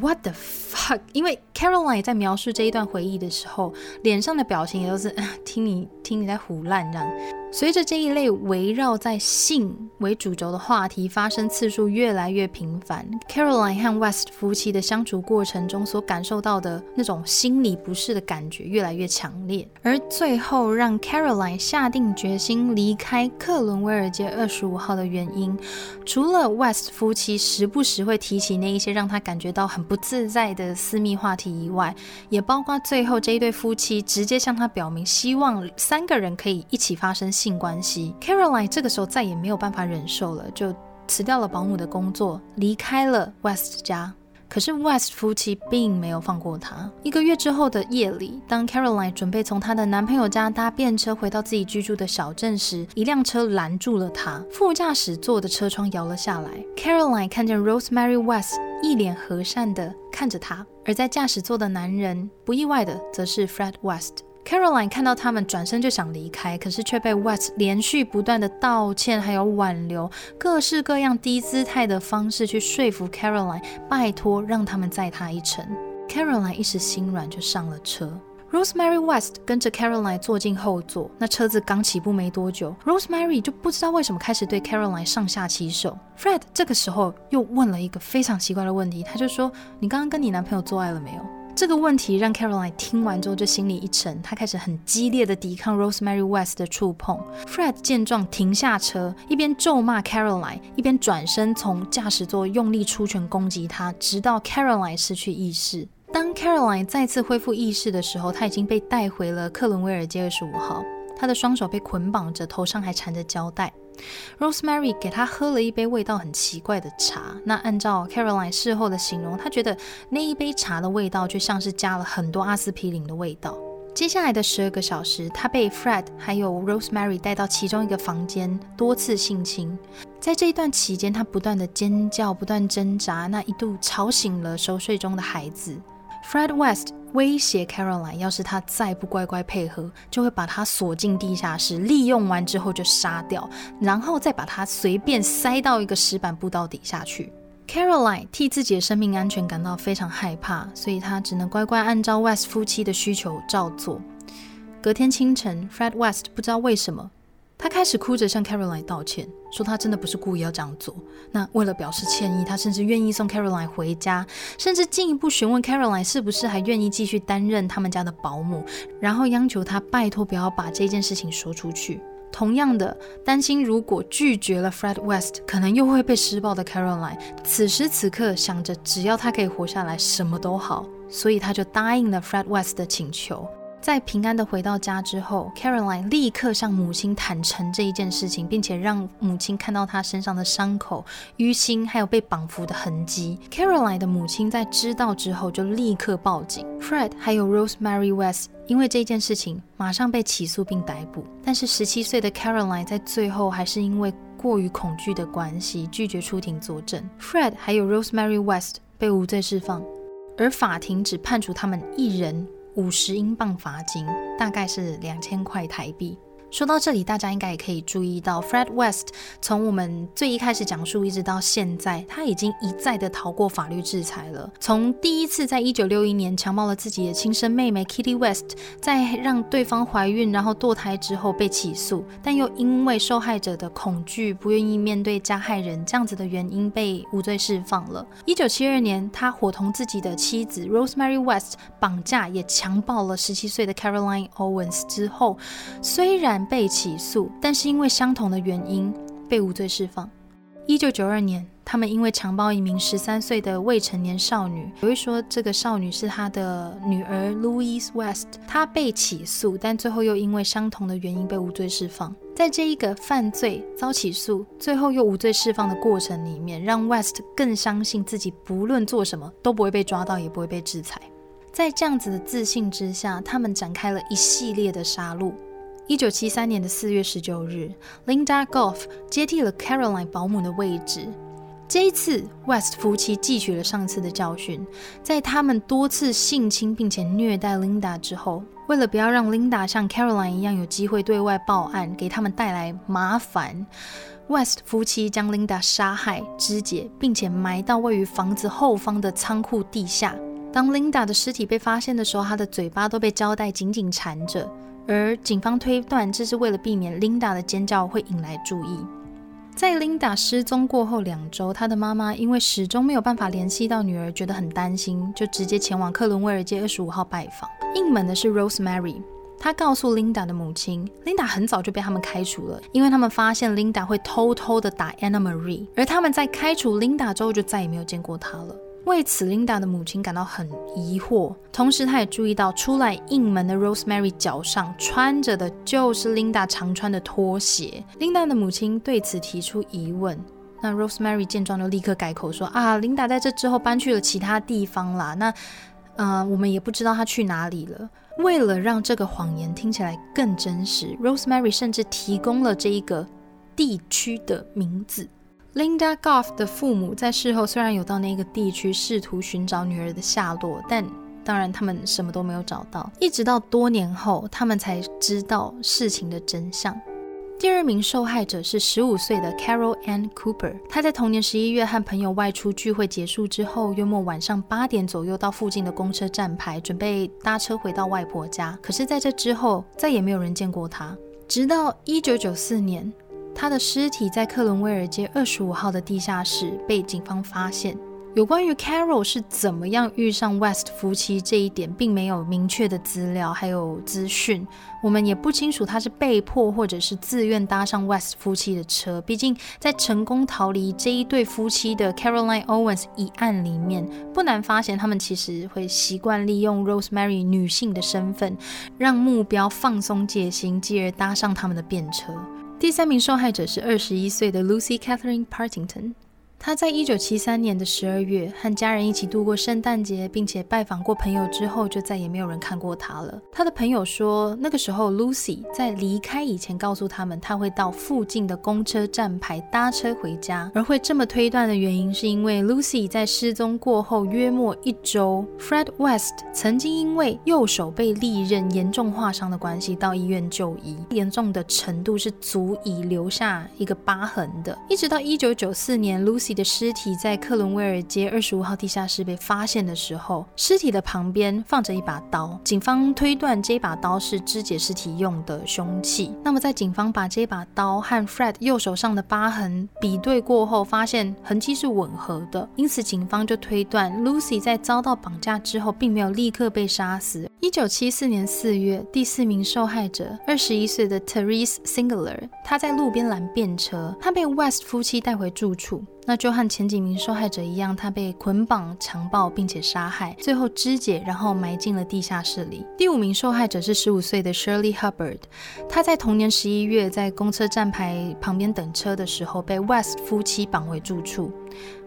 What the fuck？因为 Caroline 在描述这一段回忆的时候，脸上的表情也都是 听你听你在胡乱这样。随着这一类围绕在性为主轴的话题发生次数越来越频繁，Caroline 和 West 夫妻的相处过程中所感受到的那种心理不适的感觉越来越强烈，而最后让 Caroline 下定决心离开克伦威尔街二十五号的原因，除了 West 夫妻时不时会提起那一些让他感觉到很不自在的私密话题以外，也包括最后这一对夫妻直接向他表明希望三个人可以一起发生。性关系，Caroline 这个时候再也没有办法忍受了，就辞掉了保姆的工作，离开了 West 家。可是 West 夫妻并没有放过他。一个月之后的夜里，当 Caroline 准备从她的男朋友家搭便车回到自己居住的小镇时，一辆车拦住了她。副驾驶座的车窗摇了下来，Caroline 看见 Rosemary West 一脸和善的看着她，而在驾驶座的男人，不意外的则是 Fred West。Caroline 看到他们，转身就想离开，可是却被 West 连续不断的道歉，还有挽留，各式各样低姿态的方式去说服 Caroline，拜托让他们载他一程。Caroline 一时心软，就上了车。Rosemary West 跟着 Caroline 坐进后座。那车子刚起步没多久，Rosemary 就不知道为什么开始对 Caroline 上下其手。Fred 这个时候又问了一个非常奇怪的问题，他就说：“你刚刚跟你男朋友做爱了没有？”这个问题让 Caroline 听完之后就心里一沉，她开始很激烈的抵抗 Rosemary West 的触碰。Fred 见状停下车，一边咒骂 Caroline，一边转身从驾驶座用力出拳攻击她，直到 Caroline 失去意识。当 Caroline 再次恢复意识的时候，她已经被带回了克伦威尔街二十五号，她的双手被捆绑着，头上还缠着胶带。Rosemary 给他喝了一杯味道很奇怪的茶。那按照 Caroline 事后的形容，他觉得那一杯茶的味道就像是加了很多阿司匹林的味道。接下来的十二个小时，他被 Fred 还有 Rosemary 带到其中一个房间，多次性侵。在这一段期间，他不断的尖叫，不断挣扎，那一度吵醒了熟睡中的孩子。Fred West 威胁 Caroline，要是他再不乖乖配合，就会把他锁进地下室，利用完之后就杀掉，然后再把他随便塞到一个石板步道底下去。Caroline 替自己的生命安全感到非常害怕，所以他只能乖乖按照 West 夫妻的需求照做。隔天清晨，Fred West 不知道为什么。他开始哭着向 Caroline 道歉，说他真的不是故意要这样做。那为了表示歉意，他甚至愿意送 Caroline 回家，甚至进一步询问 Caroline 是不是还愿意继续担任他们家的保姆，然后央求他拜托不要把这件事情说出去。同样的，担心如果拒绝了 Fred West，可能又会被施暴的 Caroline，此时此刻想着只要他可以活下来，什么都好，所以他就答应了 Fred West 的请求。在平安的回到家之后，Caroline 立刻向母亲坦诚这一件事情，并且让母亲看到她身上的伤口、淤青，还有被绑缚的痕迹。Caroline 的母亲在知道之后就立刻报警。Fred 还有 Rosemary West 因为这件事情马上被起诉并逮捕，但是十七岁的 Caroline 在最后还是因为过于恐惧的关系拒绝出庭作证。Fred 还有 Rosemary West 被无罪释放。而法庭只判处他们一人五十英镑罚金，大概是两千块台币。说到这里，大家应该也可以注意到，Fred West 从我们最一开始讲述一直到现在，他已经一再的逃过法律制裁了。从第一次在一九六一年强暴了自己的亲生妹妹 Kitty West，在让对方怀孕然后堕胎之后被起诉，但又因为受害者的恐惧，不愿意面对加害人这样子的原因被无罪释放了。一九七二年，他伙同自己的妻子 Rosemary West 绑架也强暴了十七岁的 Caroline Owens 之后，虽然被起诉，但是因为相同的原因被无罪释放。一九九二年，他们因为强暴一名十三岁的未成年少女，有一说这个少女是他的女儿 Louise West，她被起诉，但最后又因为相同的原因被无罪释放。在这一个犯罪遭起诉，最后又无罪释放的过程里面，让 West 更相信自己不论做什么都不会被抓到，也不会被制裁。在这样子的自信之下，他们展开了一系列的杀戮。一九七三年的四月十九日，Linda Goff 接替了 Caroline 保姆的位置。这一次，West 夫妻汲取了上次的教训，在他们多次性侵并且虐待 Linda 之后，为了不要让 Linda 像 Caroline 一样有机会对外报案，给他们带来麻烦，West 夫妻将 Linda 杀害、肢解，并且埋到位于房子后方的仓库地下。当 Linda 的尸体被发现的时候，她的嘴巴都被胶带紧紧缠着。而警方推断，这是为了避免 Linda 的尖叫会引来注意。在 Linda 失踪过后两周，她的妈妈因为始终没有办法联系到女儿，觉得很担心，就直接前往克伦威尔街二十五号拜访。应门的是 Rosemary，她告诉 Linda 的母亲，Linda 很早就被他们开除了，因为他们发现 Linda 会偷偷的打 Anna Marie，而他们在开除 Linda 之后就再也没有见过她了。为此，Linda 的母亲感到很疑惑，同时她也注意到出来应门的 Rosemary 脚上穿着的就是 Linda 常穿的拖鞋。Linda 的母亲对此提出疑问，那 Rosemary 见状就立刻改口说：“啊，Linda 在这之后搬去了其他地方啦，那，呃，我们也不知道她去哪里了。”为了让这个谎言听起来更真实，Rosemary 甚至提供了这一个地区的名字。Linda Goff 的父母在事后虽然有到那个地区试图寻找女儿的下落，但当然他们什么都没有找到。一直到多年后，他们才知道事情的真相。第二名受害者是十五岁的 Carol Ann Cooper。她在同年十一月和朋友外出聚会结束之后，约莫晚上八点左右到附近的公车站牌，准备搭车回到外婆家。可是，在这之后，再也没有人见过她。直到一九九四年。他的尸体在克伦威尔街二十五号的地下室被警方发现。有关于 Carol 是怎么样遇上 West 夫妻这一点，并没有明确的资料，还有资讯。我们也不清楚他是被迫或者是自愿搭上 West 夫妻的车。毕竟，在成功逃离这一对夫妻的 Caroline Owens 一案里面，不难发现他们其实会习惯利用 Rosemary 女性的身份，让目标放松戒心，继而搭上他们的便车。第三名受害者是二十一岁的 Lucy Catherine Partington。 他在一九七三年的十二月和家人一起度过圣诞节，并且拜访过朋友之后，就再也没有人看过他了。他的朋友说，那个时候 Lucy 在离开以前告诉他们，他会到附近的公车站牌搭车回家。而会这么推断的原因，是因为 Lucy 在失踪过后约莫一周，Fred West 曾经因为右手被利刃严重划伤的关系到医院就医，严重的程度是足以留下一个疤痕的。一直到一九九四年，Lucy 的尸体在克伦威尔街二十五号地下室被发现的时候，尸体的旁边放着一把刀。警方推断这把刀是肢解尸体用的凶器。那么，在警方把这把刀和 Fred 右手上的疤痕比对过后，发现痕迹是吻合的，因此警方就推断 Lucy 在遭到绑架之后，并没有立刻被杀死。一九七四年四月，第四名受害者二十一岁的 Therese Singular，他在路边拦便车，他被 West 夫妻带回住处。那就和前几名受害者一样，他被捆绑、强暴并且杀害，最后肢解，然后埋进了地下室里。第五名受害者是十五岁的 Shirley Hubbard，他在同年十一月在公车站牌旁边等车的时候，被 West 夫妻绑回住处。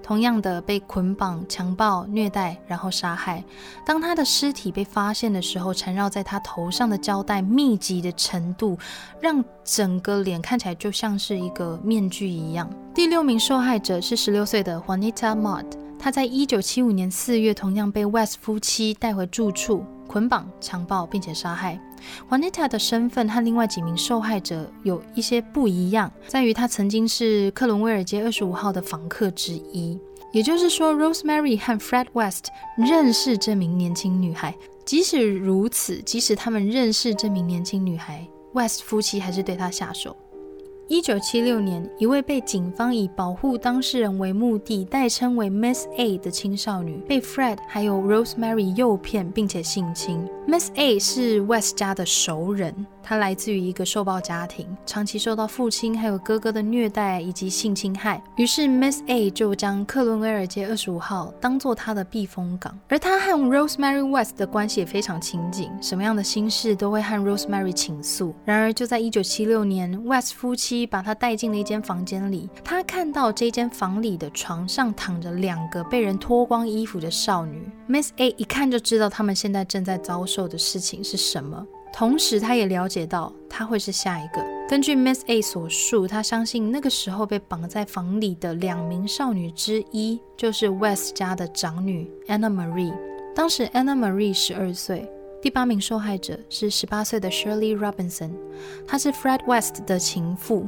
同样的被捆绑、强暴、虐待，然后杀害。当他的尸体被发现的时候，缠绕在他头上的胶带密集的程度，让整个脸看起来就像是一个面具一样。第六名受害者是十六岁的 Juanita Mott，她在一九七五年四月同样被 West 夫妻带回住处，捆绑、强暴并且杀害。Juanita 的身份和另外几名受害者有一些不一样，在于她曾经是克伦威尔街二十五号的房客之一。也就是说，Rosemary 和 Fred West 认识这名年轻女孩。即使如此，即使他们认识这名年轻女孩，West 夫妻还是对她下手。一九七六年，一位被警方以保护当事人为目的，代称为 Miss A 的青少女，被 Fred 还有 Rosemary 诱骗，并且性侵。Miss A 是 West 家的熟人。他来自于一个受暴家庭，长期受到父亲还有哥哥的虐待以及性侵害。于是 Miss A 就将克伦威尔街二十五号当做他的避风港。而他和 Rosemary West 的关系也非常亲近，什么样的心事都会和 Rosemary 倾诉。然而就在一九七六年，West 夫妻把他带进了一间房间里，他看到这间房里的床上躺着两个被人脱光衣服的少女。Miss A 一看就知道他们现在正在遭受的事情是什么。同时，他也了解到他会是下一个。根据 Miss A 所述，他相信那个时候被绑在房里的两名少女之一，就是 West 家的长女 Anna Marie。当时 Anna Marie 十二岁。第八名受害者是十八岁的 Shirley Robinson，她是 Fred West 的情妇。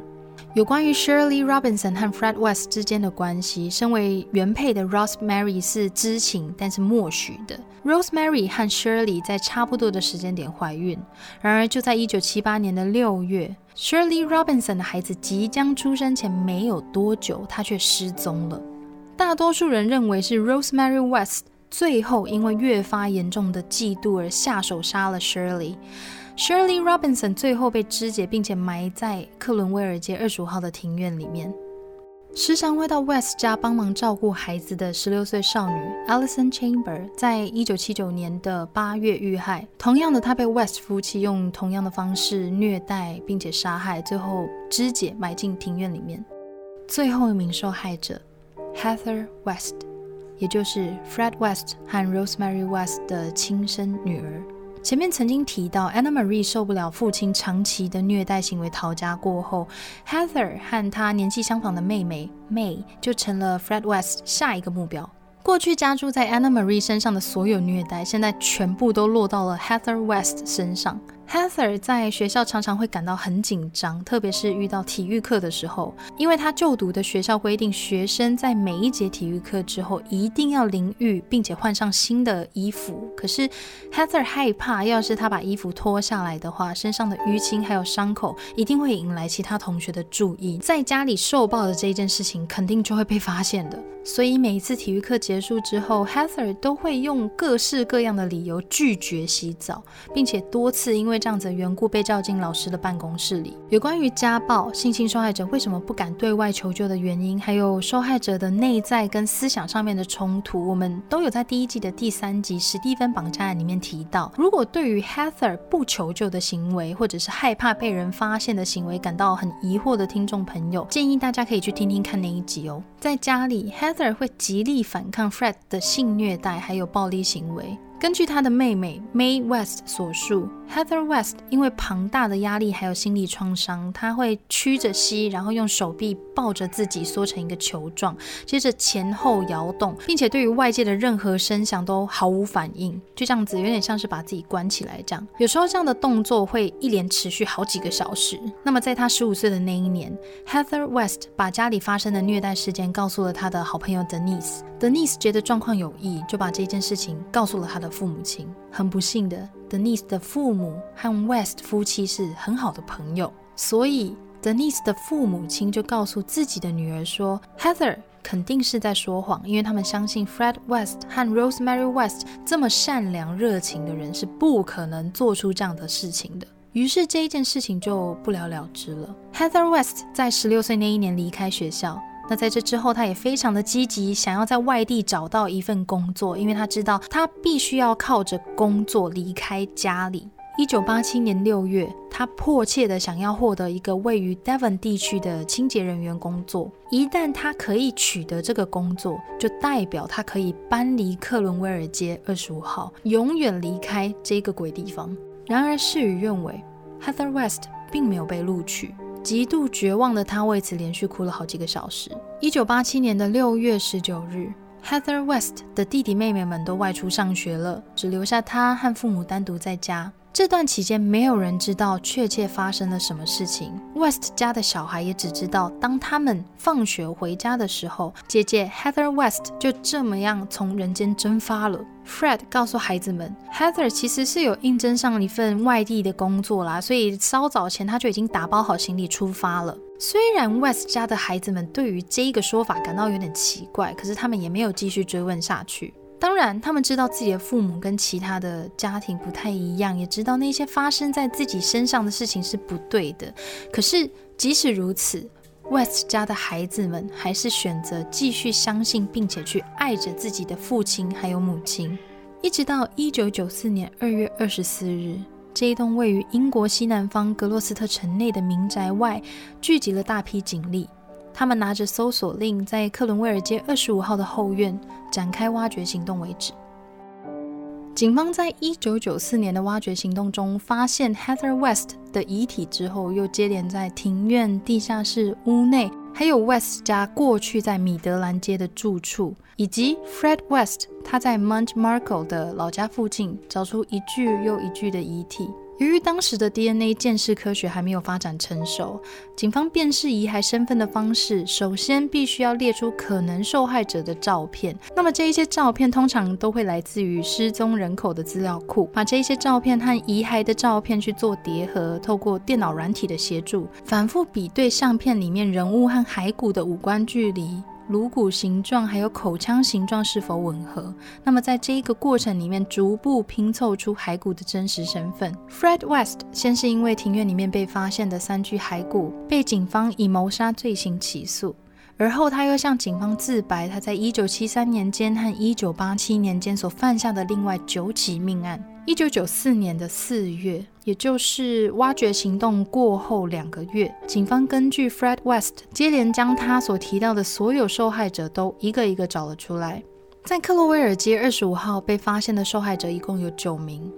有关于 Shirley Robinson 和 Fred West 之间的关系，身为原配的 Rosemary 是知情但是默许的。Rosemary 和 Shirley 在差不多的时间点怀孕，然而就在1978年的六月，Shirley Robinson 的孩子即将出生前没有多久，她却失踪了。大多数人认为是 Rosemary West 最后因为越发严重的嫉妒而下手杀了 Shirley。Shirley Robinson 最后被肢解，并且埋在克伦威尔街二十五号的庭院里面。时常会到 West 家帮忙照顾孩子的十六岁少女 Alison Chamber，在一九七九年的八月遇害。同样的，她被 West 夫妻用同样的方式虐待，并且杀害，最后肢解埋进庭院里面。最后一名受害者 Heather West，也就是 Fred West 和 Rosemary West 的亲生女儿。前面曾经提到，Anna Marie 受不了父亲长期的虐待行为，逃家过后，Heather 和她年纪相仿的妹妹 May 就成了 Fred West 下一个目标。过去加注在 Anna Marie 身上的所有虐待，现在全部都落到了 Heather West 身上。Heather 在学校常常会感到很紧张，特别是遇到体育课的时候，因为他就读的学校规定，学生在每一节体育课之后一定要淋浴，并且换上新的衣服。可是 Heather 害怕，要是他把衣服脱下来的话，身上的淤青还有伤口一定会引来其他同学的注意，在家里受暴的这一件事情肯定就会被发现的。所以每一次体育课结束之后，Heather 都会用各式各样的理由拒绝洗澡，并且多次因为这样子的缘故被叫进老师的办公室里。有关于家暴、性侵受害者为什么不敢对外求救的原因，还有受害者的内在跟思想上面的冲突，我们都有在第一季的第三集《史蒂芬绑架案》里面提到。如果对于 Heather 不求救的行为，或者是害怕被人发现的行为感到很疑惑的听众朋友，建议大家可以去听听看那一集哦。在家里，Heather 会极力反抗 Fred 的性虐待还有暴力行为。根据他的妹妹 May West 所述，Heather West 因为庞大的压力还有心理创伤，他会屈着膝，然后用手臂抱着自己缩成一个球状，接着前后摇动，并且对于外界的任何声响都毫无反应，就这样子，有点像是把自己关起来这样。有时候这样的动作会一连持续好几个小时。那么在他十五岁的那一年，Heather West 把家里发生的虐待事件告诉了他的好朋友 Denise。Denise 觉得状况有异，就把这件事情告诉了他的父母亲。很不幸的，Denise 的父母母和 West 夫妻是很好的朋友，所以 Denise 的父母亲就告诉自己的女儿说，Heather 肯定是在说谎，因为他们相信 Fred West 和 Rosemary West 这么善良热情的人是不可能做出这样的事情的。于是这一件事情就不了了之了。Heather West 在十六岁那一年离开学校。那在这之后，他也非常的积极，想要在外地找到一份工作，因为他知道他必须要靠着工作离开家里。一九八七年六月，他迫切的想要获得一个位于 Devon 地区的清洁人员工作。一旦他可以取得这个工作，就代表他可以搬离克伦威尔街二十五号，永远离开这个鬼地方。然而事与愿违，Heather West 并没有被录取。极度绝望的他为此连续哭了好几个小时。一九八七年的六月十九日，Heather West 的弟弟妹妹们都外出上学了，只留下他和父母单独在家。这段期间，没有人知道确切发生了什么事情。West 家的小孩也只知道，当他们放学回家的时候，姐姐 Heather West 就这么样从人间蒸发了。Fred 告诉孩子们，Heather 其实是有应征上一份外地的工作啦，所以稍早前他就已经打包好行李出发了。虽然 West 家的孩子们对于这一个说法感到有点奇怪，可是他们也没有继续追问下去。当然，他们知道自己的父母跟其他的家庭不太一样，也知道那些发生在自己身上的事情是不对的。可是，即使如此，West 家的孩子们还是选择继续相信，并且去爱着自己的父亲还有母亲。一直到一九九四年二月二十四日，这一栋位于英国西南方格洛斯特城内的民宅外，聚集了大批警力。他们拿着搜索令，在克伦威尔街二十五号的后院展开挖掘行动为止。警方在一九九四年的挖掘行动中发现 Heather West 的遗体之后，又接连在庭院、地下室、屋内，还有 West 家过去在米德兰街的住处，以及 Fred West 他在 Mount Marco 的老家附近，找出一具又一具的遗体。由于当时的 DNA 鉴识科学还没有发展成熟，警方辨识遗骸身份的方式，首先必须要列出可能受害者的照片。那么这一些照片通常都会来自于失踪人口的资料库，把这些照片和遗骸的照片去做叠合，透过电脑软体的协助，反复比对相片里面人物和骸骨的五官距离。颅骨形状还有口腔形状是否吻合？那么在这一个过程里面，逐步拼凑出骸骨的真实身份。Fred West 先是因为庭院里面被发现的三具骸骨，被警方以谋杀罪行起诉。而后，他又向警方自白，他在一九七三年间和一九八七年间所犯下的另外九起命案。一九九四年的四月，也就是挖掘行动过后两个月，警方根据 Fred West 接连将他所提到的所有受害者都一个一个找了出来。在克洛威尔街二十五号被发现的受害者一共有九名。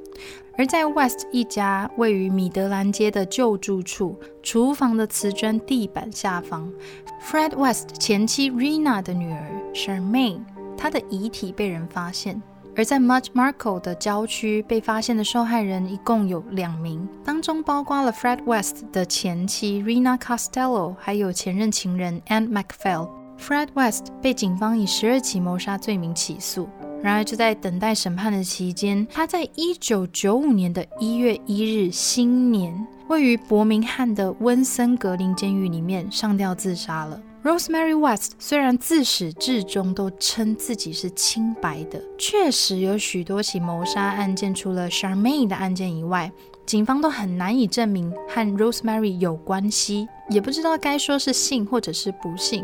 而在 West 一家位于米德兰街的旧住处，厨房的瓷砖地板下方，Fred West 前妻 Rena 的女儿 Charmaine，她的遗体被人发现。而在 Much Marco 的郊区被发现的受害人一共有两名，当中包括了 Fred West 的前妻 Rina Costello，还有前任情人 Anne McPhail。Fred West 被警方以十二起谋杀罪名起诉。然而，就在等待审判的期间，他在一九九五年的一月一日新年，位于伯明翰的温森格林监狱里面上吊自杀了。Rosemary West 虽然自始至终都称自己是清白的，确实有许多起谋杀案件，除了 Charmaine 的案件以外，警方都很难以证明和 Rosemary 有关系，也不知道该说是信或者是不信。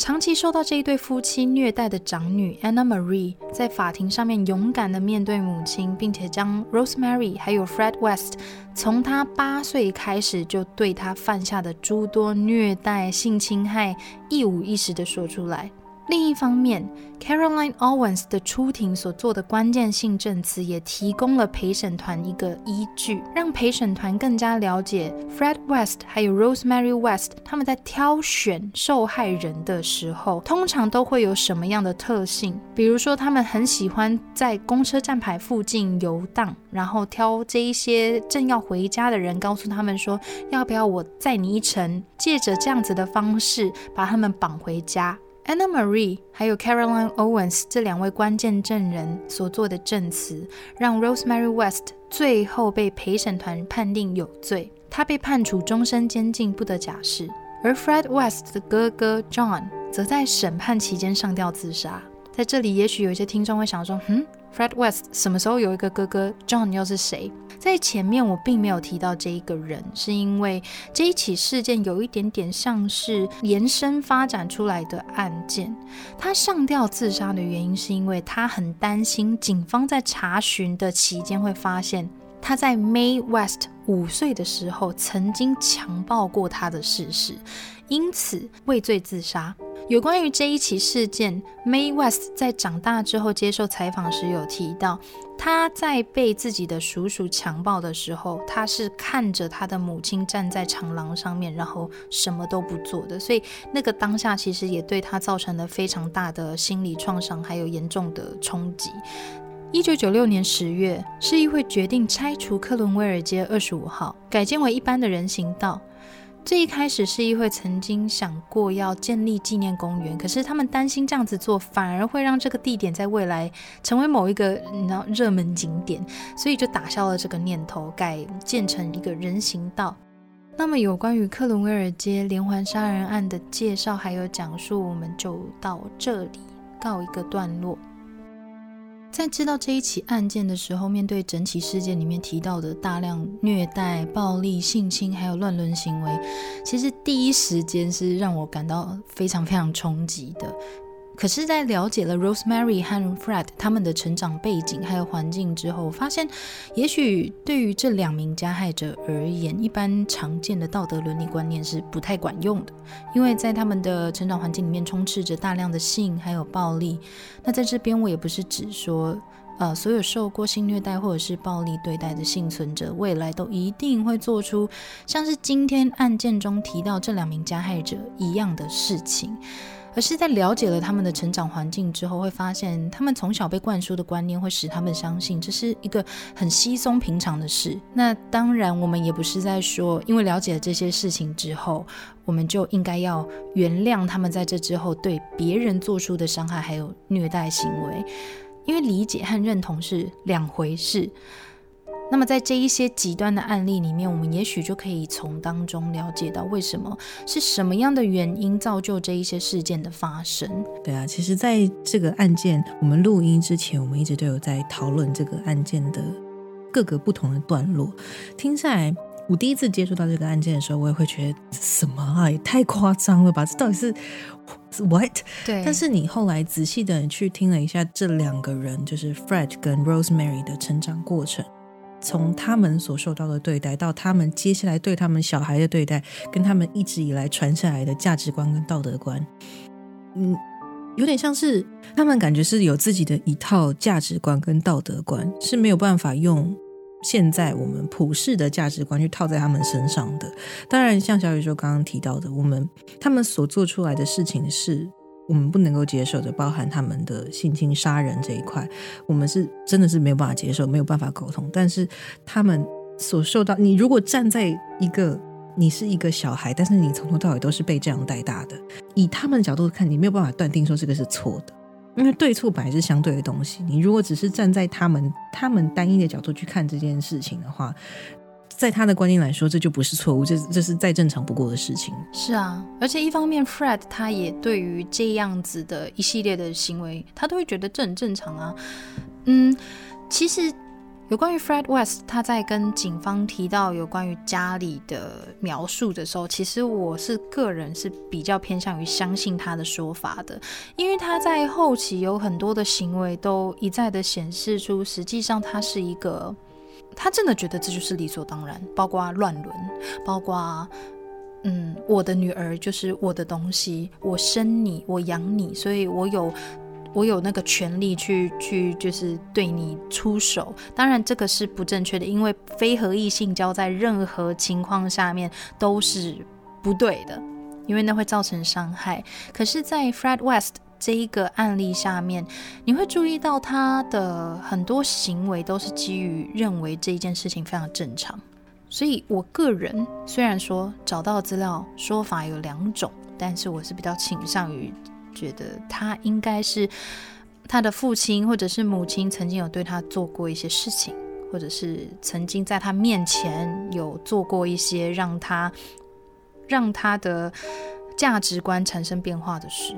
长期受到这一对夫妻虐待的长女 Anna Marie 在法庭上面勇敢的面对母亲，并且将 Rosemary 还有 Fred West 从他八岁开始就对他犯下的诸多虐待、性侵害一五一十的说出来。另一方面，Caroline Owens 的出庭所做的关键性证词也提供了陪审团一个依据，让陪审团更加了解 Fred West 还有 Rosemary West 他们在挑选受害人的时候，通常都会有什么样的特性。比如说，他们很喜欢在公车站牌附近游荡，然后挑这一些正要回家的人，告诉他们说要不要我载你一程，借着这样子的方式把他们绑回家。Anna Marie 还有 Caroline Owens 这两位关键证人所做的证词，让 Rosemary West 最后被陪审团判定有罪，他被判处终身监禁，不得假释。而 Fred West 的哥哥 John 则在审判期间上吊自杀。在这里，也许有一些听众会想说：“嗯，Fred West 什么时候有一个哥哥？John 又是谁？”在前面我并没有提到这一个人，是因为这一起事件有一点点像是延伸发展出来的案件。他上吊自杀的原因是因为他很担心警方在查询的期间会发现他在 May West 五岁的时候曾经强暴过他的事实，因此畏罪自杀。有关于这一起事件，May West 在长大之后接受采访时有提到，他在被自己的叔叔强暴的时候，他是看着他的母亲站在长廊上面，然后什么都不做的，所以那个当下其实也对他造成了非常大的心理创伤，还有严重的冲击。一九九六年十月，市议会决定拆除克伦威尔街二十五号，改建为一般的人行道。最一开始，市议会曾经想过要建立纪念公园，可是他们担心这样子做反而会让这个地点在未来成为某一个你知道热门景点，所以就打消了这个念头，改建成一个人行道。那么，有关于克伦威尔街连环杀人案的介绍还有讲述，我们就到这里告一个段落。在知道这一起案件的时候，面对整起事件里面提到的大量虐待、暴力、性侵，还有乱伦行为，其实第一时间是让我感到非常非常冲击的。可是，在了解了 Rosemary 和 Fred 他们的成长背景还有环境之后，发现也许对于这两名加害者而言，一般常见的道德伦理观念是不太管用的，因为在他们的成长环境里面充斥着大量的性还有暴力。那在这边，我也不是指说，呃，所有受过性虐待或者是暴力对待的幸存者，未来都一定会做出像是今天案件中提到这两名加害者一样的事情。而是在了解了他们的成长环境之后，会发现他们从小被灌输的观念会使他们相信这是一个很稀松平常的事。那当然，我们也不是在说，因为了解了这些事情之后，我们就应该要原谅他们在这之后对别人做出的伤害还有虐待行为，因为理解和认同是两回事。那么，在这一些极端的案例里面，我们也许就可以从当中了解到，为什么是什么样的原因造就这一些事件的发生。对啊，其实在这个案件我们录音之前，我们一直都有在讨论这个案件的各个不同的段落。听下来，我第一次接触到这个案件的时候，我也会觉得什么啊，也太夸张了吧？这到底是 what？对。但是你后来仔细的去听了一下这两个人，就是 Fred 跟 Rosemary 的成长过程。从他们所受到的对待，到他们接下来对他们小孩的对待，跟他们一直以来传下来的价值观跟道德观，嗯，有点像是他们感觉是有自己的一套价值观跟道德观，是没有办法用现在我们普世的价值观去套在他们身上的。当然，像小宇宙刚刚提到的，我们他们所做出来的事情是。我们不能够接受的，包含他们的性侵杀人这一块，我们是真的是没有办法接受，没有办法沟通。但是他们所受到，你如果站在一个你是一个小孩，但是你从头到尾都是被这样带大的，以他们的角度看，你没有办法断定说这个是错的，因为对错本来是相对的东西。你如果只是站在他们他们单一的角度去看这件事情的话。在他的观念来说，这就不是错误，这这是再正常不过的事情。是啊，而且一方面，Fred 他也对于这样子的一系列的行为，他都会觉得这很正常啊。嗯，其实有关于 Fred West 他在跟警方提到有关于家里的描述的时候，其实我是个人是比较偏向于相信他的说法的，因为他在后期有很多的行为都一再的显示出，实际上他是一个。他真的觉得这就是理所当然，包括乱伦，包括，嗯，我的女儿就是我的东西，我生你，我养你，所以我有，我有那个权利去去就是对你出手。当然，这个是不正确的，因为非合意性交在任何情况下面都是不对的，因为那会造成伤害。可是，在 Fred West。这一个案例下面，你会注意到他的很多行为都是基于认为这一件事情非常正常。所以我个人虽然说找到资料说法有两种，但是我是比较倾向于觉得他应该是他的父亲或者是母亲曾经有对他做过一些事情，或者是曾经在他面前有做过一些让他让他的价值观产生变化的事。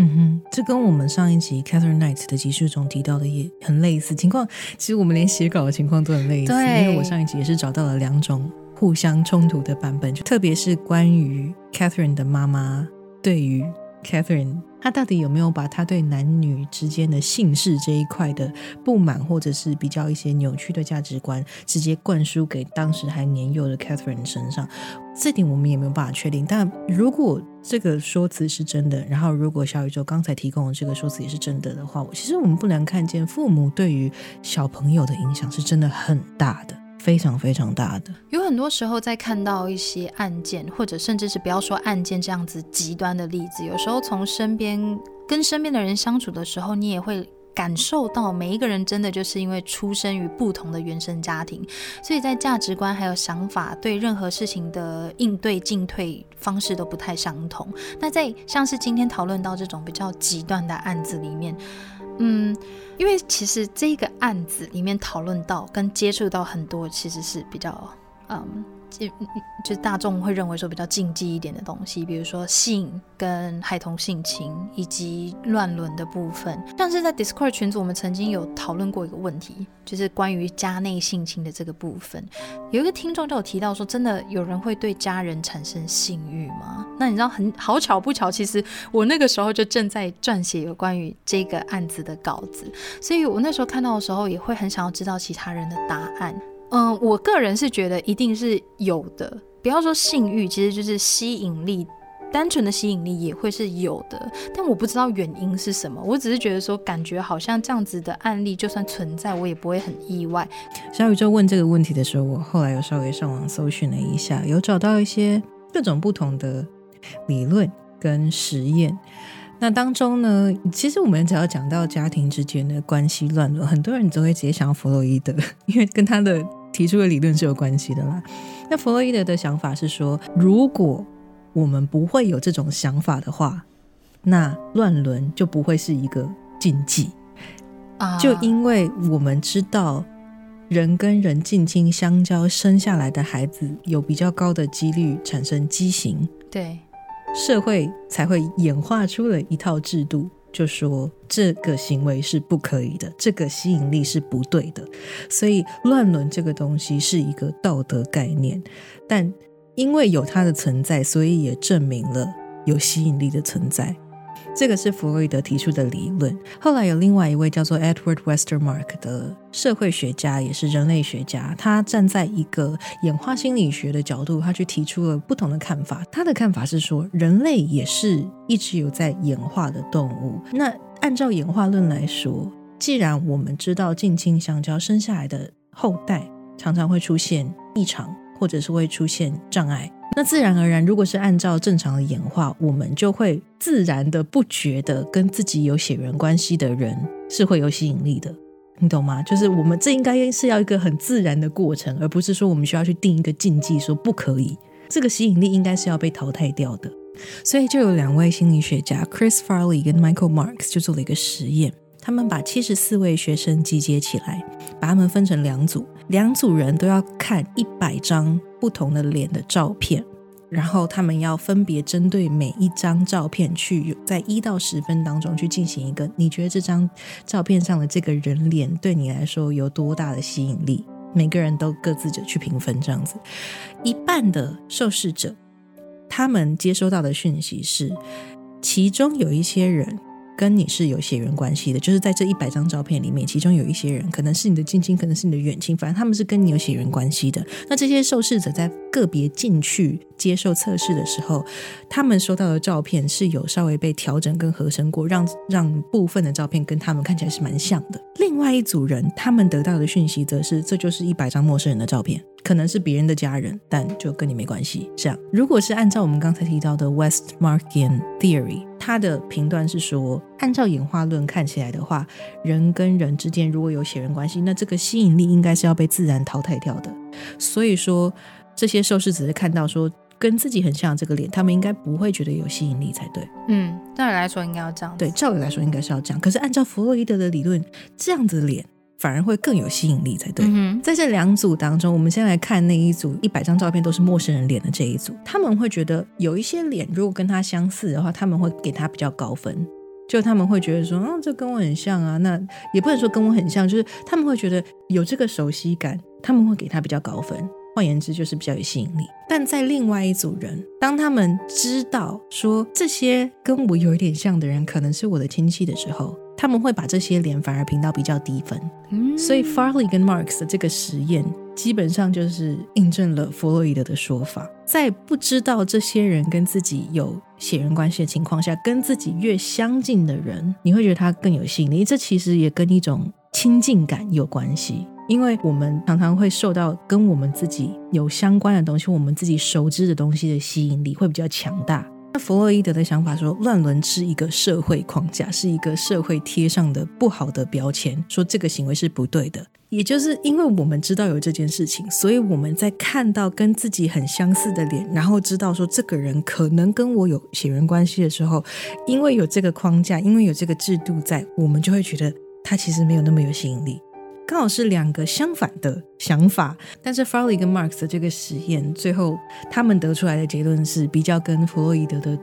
嗯哼，这跟我们上一集 Catherine Knight 的集数中提到的也很类似情况。其实我们连写稿的情况都很类似，因为我上一集也是找到了两种互相冲突的版本，就特别是关于 Catherine 的妈妈对于 Catherine。他到底有没有把他对男女之间的姓氏这一块的不满，或者是比较一些扭曲的价值观，直接灌输给当时还年幼的 Catherine 身上？这点我们也没有办法确定。但如果这个说辞是真的，然后如果小宇宙刚才提供的这个说辞也是真的的话，其实我们不难看见父母对于小朋友的影响是真的很大的。非常非常大的，有很多时候在看到一些案件，或者甚至是不要说案件这样子极端的例子，有时候从身边跟身边的人相处的时候，你也会感受到每一个人真的就是因为出生于不同的原生家庭，所以在价值观还有想法，对任何事情的应对进退方式都不太相同。那在像是今天讨论到这种比较极端的案子里面。嗯，因为其实这个案子里面讨论到跟接触到很多，其实是比较嗯。就就大众会认为说比较禁忌一点的东西，比如说性跟孩童性侵以及乱伦的部分。像是在 Discord 群组，我们曾经有讨论过一个问题，就是关于家内性侵的这个部分。有一个听众就有提到说，真的有人会对家人产生性欲吗？那你知道很好巧不巧，其实我那个时候就正在撰写有关于这个案子的稿子，所以我那时候看到的时候，也会很想要知道其他人的答案。嗯，我个人是觉得一定是有的。不要说性欲，其实就是吸引力，单纯的吸引力也会是有的。但我不知道原因是什么，我只是觉得说，感觉好像这样子的案例就算存在，我也不会很意外。小宇宙问这个问题的时候，我后来有稍微上网搜寻了一下，有找到一些各种不同的理论跟实验。那当中呢，其实我们只要讲到家庭之间的关系乱伦，很多人都会直接想到弗洛伊德，因为跟他的。提出的理论是有关系的啦。那弗洛伊德的想法是说，如果我们不会有这种想法的话，那乱伦就不会是一个禁忌啊。就因为我们知道，人跟人近亲相交生下来的孩子有比较高的几率产生畸形，对，社会才会演化出了一套制度。就说这个行为是不可以的，这个吸引力是不对的，所以乱伦这个东西是一个道德概念，但因为有它的存在，所以也证明了有吸引力的存在。这个是弗洛伊德提出的理论。后来有另外一位叫做 Edward Westermark 的社会学家，也是人类学家，他站在一个演化心理学的角度，他去提出了不同的看法。他的看法是说，人类也是一直有在演化的动物。那按照演化论来说，既然我们知道近亲相交生下来的后代常常会出现异常，或者是会出现障碍。那自然而然，如果是按照正常的演化，我们就会自然的不觉得跟自己有血缘关系的人是会有吸引力的，你懂吗？就是我们这应该是要一个很自然的过程，而不是说我们需要去定一个禁忌，说不可以。这个吸引力应该是要被淘汰掉的。所以就有两位心理学家 Chris Farley 跟 Michael Marks 就做了一个实验，他们把七十四位学生集结起来，把他们分成两组，两组人都要看一百张。不同的脸的照片，然后他们要分别针对每一张照片去在一到十分当中去进行一个，你觉得这张照片上的这个人脸对你来说有多大的吸引力？每个人都各自的去评分，这样子，一半的受试者他们接收到的讯息是，其中有一些人。跟你是有血缘关系的，就是在这一百张照片里面，其中有一些人可能是你的近亲，可能是你的远亲，反正他们是跟你有血缘关系的。那这些受试者在个别进去接受测试的时候，他们收到的照片是有稍微被调整跟合成过，让让部分的照片跟他们看起来是蛮像的。另外一组人，他们得到的讯息则是，这就是一百张陌生人的照片。可能是别人的家人，但就跟你没关系。这样，如果是按照我们刚才提到的 Westmarkian Theory，它的评断是说，按照演化论看起来的话，人跟人之间如果有血缘关系，那这个吸引力应该是要被自然淘汰掉的。所以说，这些受试只是看到说跟自己很像这个脸，他们应该不会觉得有吸引力才对。嗯，照理来说应该要这样。对，照理来说应该是要这样。可是按照弗洛伊德的理论，这样子的脸。反而会更有吸引力才对。嗯在这两组当中，我们先来看那一组一百张照片都是陌生人脸的这一组，他们会觉得有一些脸如果跟他相似的话，他们会给他比较高分。就他们会觉得说，哦，这跟我很像啊。那也不能说跟我很像，就是他们会觉得有这个熟悉感，他们会给他比较高分。换言之，就是比较有吸引力。但在另外一组人，当他们知道说这些跟我有一点像的人可能是我的亲戚的时候，他们会把这些脸反而评到比较低分。嗯，所以 Farley 跟 Marks 的这个实验，基本上就是印证了弗洛伊德的说法：在不知道这些人跟自己有血缘关系的情况下，跟自己越相近的人，你会觉得他更有吸引力。这其实也跟一种亲近感有关系，因为我们常常会受到跟我们自己有相关的东西、我们自己熟知的东西的吸引力会比较强大。那弗洛伊德的想法说，乱伦是一个社会框架，是一个社会贴上的不好的标签，说这个行为是不对的。也就是因为我们知道有这件事情，所以我们在看到跟自己很相似的脸，然后知道说这个人可能跟我有血缘关系的时候，因为有这个框架，因为有这个制度在，我们就会觉得他其实没有那么有吸引力。刚好是两个相反的想法，但是 Farley 跟 Marx 的这个实验，最后他们得出来的结论是比较跟弗洛伊德的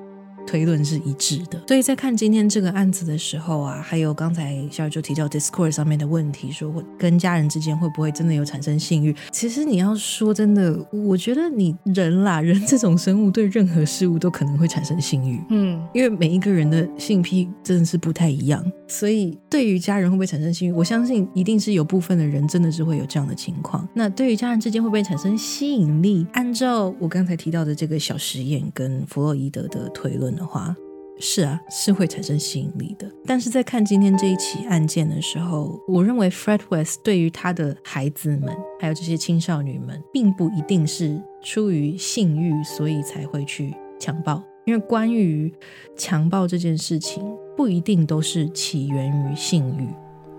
推论是一致的。所以在看今天这个案子的时候啊，还有刚才小雨就提到 Discord 上面的问题，说跟家人之间会不会真的有产生性欲？其实你要说真的，我觉得你人啦，人这种生物对任何事物都可能会产生性欲。嗯，因为每一个人的性癖真的是不太一样，所以对于家人会不会产生性欲，我相信一定是有部分的人真的是会有这样的情况。那对于家人之间会不会产生吸引力？按照我刚才提到的这个小实验跟弗洛伊德的推论的话，是啊，是会产生吸引力的。但是在看今天这一起案件的时候，我认为 Fred West 对于他的孩子们，还有这些青少年们，并不一定是出于性欲，所以才会去强暴。因为关于强暴这件事情，不一定都是起源于性欲。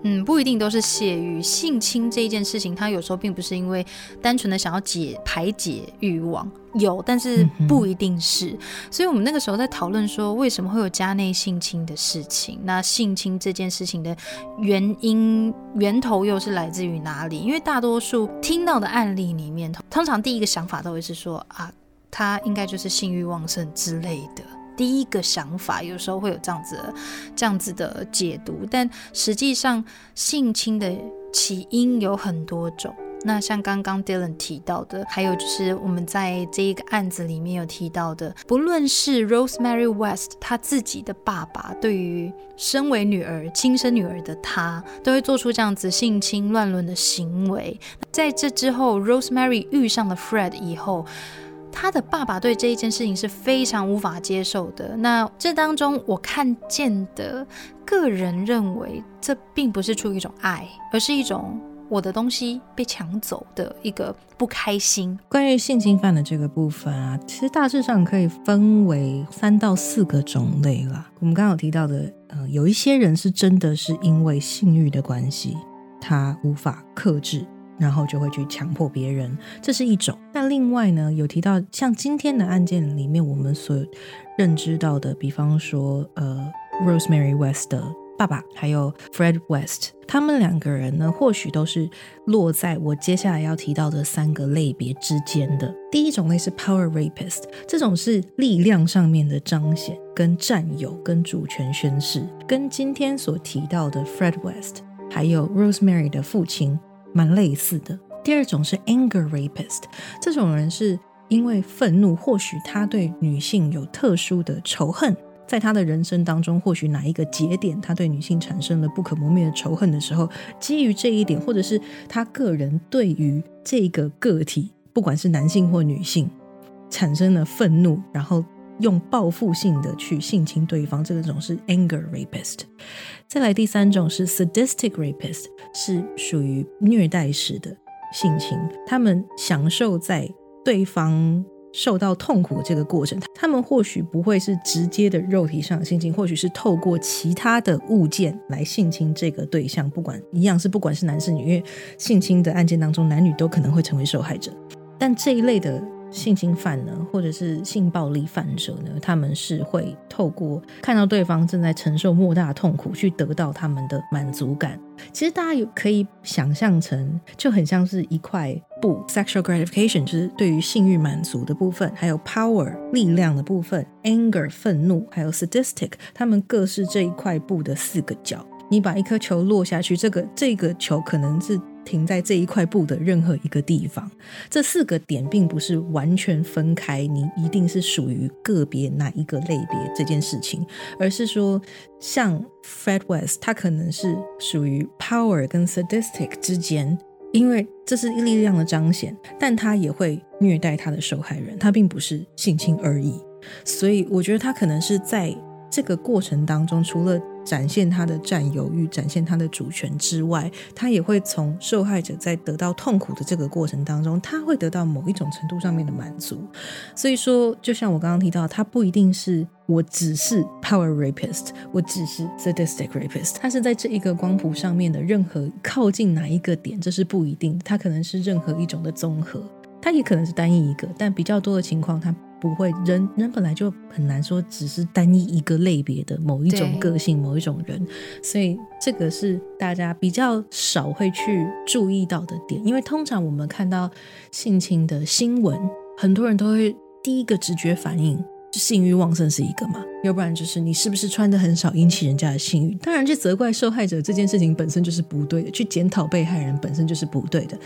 嗯，不一定都是泄欲，性侵这一件事情，它有时候并不是因为单纯的想要解排解欲望，有，但是不一定是。所以我们那个时候在讨论说，为什么会有家内性侵的事情？那性侵这件事情的原因源头又是来自于哪里？因为大多数听到的案例里面，通常第一个想法都会是说啊，他应该就是性欲旺盛之类的。第一个想法有时候会有这样子、这样子的解读，但实际上性侵的起因有很多种。那像刚刚 Dylan 提到的，还有就是我们在这一个案子里面有提到的，不论是 Rosemary West 她自己的爸爸，对于身为女儿、亲生女儿的她，都会做出这样子性侵、乱伦的行为。在这之后，Rosemary 遇上了 Fred 以后。他的爸爸对这一件事情是非常无法接受的。那这当中，我看见的个人认为，这并不是出于一种爱，而是一种我的东西被抢走的一个不开心。关于性侵犯的这个部分啊，其实大致上可以分为三到四个种类啦。我们刚刚有提到的，呃，有一些人是真的是因为性欲的关系，他无法克制。然后就会去强迫别人，这是一种。那另外呢，有提到像今天的案件里面，我们所认知到的，比方说，呃，Rosemary West 的爸爸，还有 Fred West，他们两个人呢，或许都是落在我接下来要提到的三个类别之间的。第一种类是 Power Rapist，这种是力量上面的彰显、跟占有、跟主权宣示，跟今天所提到的 Fred West 还有 Rosemary 的父亲。蛮类似的。第二种是 anger rapist，这种人是因为愤怒，或许他对女性有特殊的仇恨，在他的人生当中，或许哪一个节点，他对女性产生了不可磨灭的仇恨的时候，基于这一点，或者是他个人对于这个个体，不管是男性或女性，产生了愤怒，然后。用报复性的去性侵对方，这个种是 anger rapist。再来第三种是 sadistic rapist，是属于虐待式的性侵。他们享受在对方受到痛苦这个过程，他们或许不会是直接的肉体上的性侵，或许是透过其他的物件来性侵这个对象。不管一样是不管是男是女，因为性侵的案件当中，男女都可能会成为受害者。但这一类的性侵犯呢，或者是性暴力犯者呢，他们是会透过看到对方正在承受莫大的痛苦，去得到他们的满足感。其实大家有可以想象成，就很像是一块布，sexual gratification 就是对于性欲满足的部分，还有 power 力量的部分，anger 愤怒，还有 sadistic，他们各是这一块布的四个角。你把一颗球落下去，这个这个球可能是。停在这一块布的任何一个地方，这四个点并不是完全分开，你一定是属于个别哪一个类别这件事情，而是说，像 Fred West，他可能是属于 power 跟 sadistic 之间，因为这是力量的彰显，但他也会虐待他的受害人，他并不是性侵而已，所以我觉得他可能是在这个过程当中，除了展现他的占有欲，展现他的主权之外，他也会从受害者在得到痛苦的这个过程当中，他会得到某一种程度上面的满足。所以说，就像我刚刚提到，他不一定是我只是 power rapist，我只是 sadistic rapist，他是在这一个光谱上面的任何靠近哪一个点，这是不一定，他可能是任何一种的综合，他也可能是单一一个，但比较多的情况，他。不会，人人本来就很难说，只是单一一个类别的某一种个性、某一种人，所以这个是大家比较少会去注意到的点。因为通常我们看到性侵的新闻，很多人都会第一个直觉反应，性欲旺盛是一个嘛，要不然就是你是不是穿的很少引起人家的性欲。当然，去责怪受害者这件事情本身就是不对的，去检讨被害人本身就是不对的。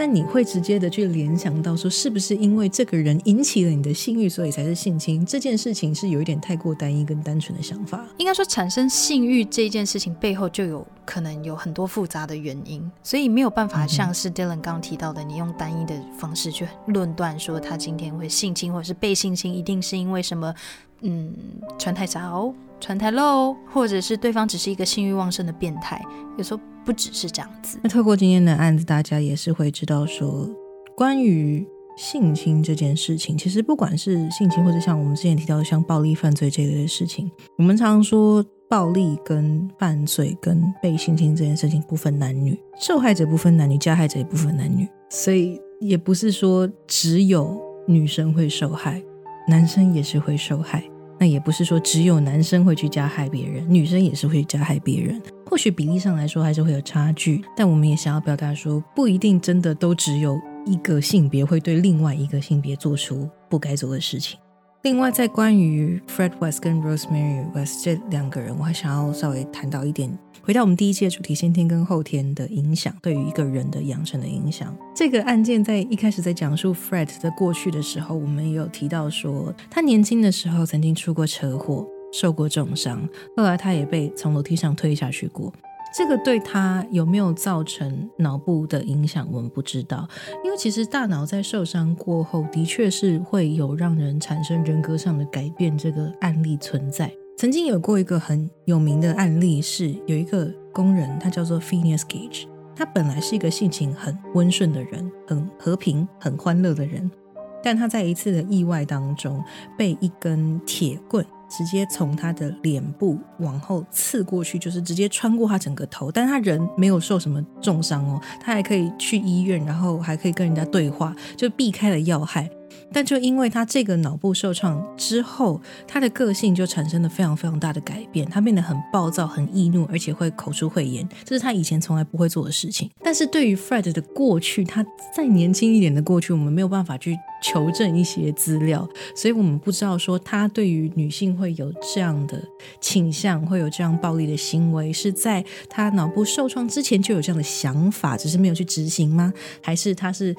但你会直接的去联想到说，是不是因为这个人引起了你的性欲，所以才是性侵？这件事情是有一点太过单一跟单纯的想法。应该说，产生性欲这件事情背后就有可能有很多复杂的原因，所以没有办法像是 Dylan 刚刚提到的，你用单一的方式去论断说他今天会性侵或者是被性侵，一定是因为什么？嗯，穿太少、穿太露，或者是对方只是一个性欲旺盛的变态，有时候。不只是这样子。那透过今天的案子，大家也是会知道说，关于性侵这件事情，其实不管是性侵，或者像我们之前提到的像暴力犯罪这类的事情，我们常说暴力跟犯罪跟被性侵这件事情不分男女，受害者不分男女，加害者也不分男女，所以也不是说只有女生会受害，男生也是会受害。那也不是说只有男生会去加害别人，女生也是会加害别人。或许比例上来说还是会有差距，但我们也想要表达说，不一定真的都只有一个性别会对另外一个性别做出不该做的事情。另外，在关于 Fred West 跟 Rosemary West 这两个人，我还想要稍微谈到一点。回到我们第一季的主题，先天跟后天的影响对于一个人的养成的影响。这个案件在一开始在讲述 Fred 的过去的时候，我们也有提到说，他年轻的时候曾经出过车祸，受过重伤，后来他也被从楼梯上推下去过。这个对他有没有造成脑部的影响，我们不知道。因为其实大脑在受伤过后，的确是会有让人产生人格上的改变这个案例存在。曾经有过一个很有名的案例，是有一个工人，他叫做 Phineas Gage，他本来是一个性情很温顺的人，很和平、很欢乐的人，但他在一次的意外当中，被一根铁棍直接从他的脸部往后刺过去，就是直接穿过他整个头，但他人没有受什么重伤哦，他还可以去医院，然后还可以跟人家对话，就避开了要害。但就因为他这个脑部受创之后，他的个性就产生了非常非常大的改变。他变得很暴躁、很易怒，而且会口出秽言，这是他以前从来不会做的事情。但是对于 Fred 的过去，他再年轻一点的过去，我们没有办法去求证一些资料，所以我们不知道说他对于女性会有这样的倾向，会有这样暴力的行为，是在他脑部受创之前就有这样的想法，只是没有去执行吗？还是他是？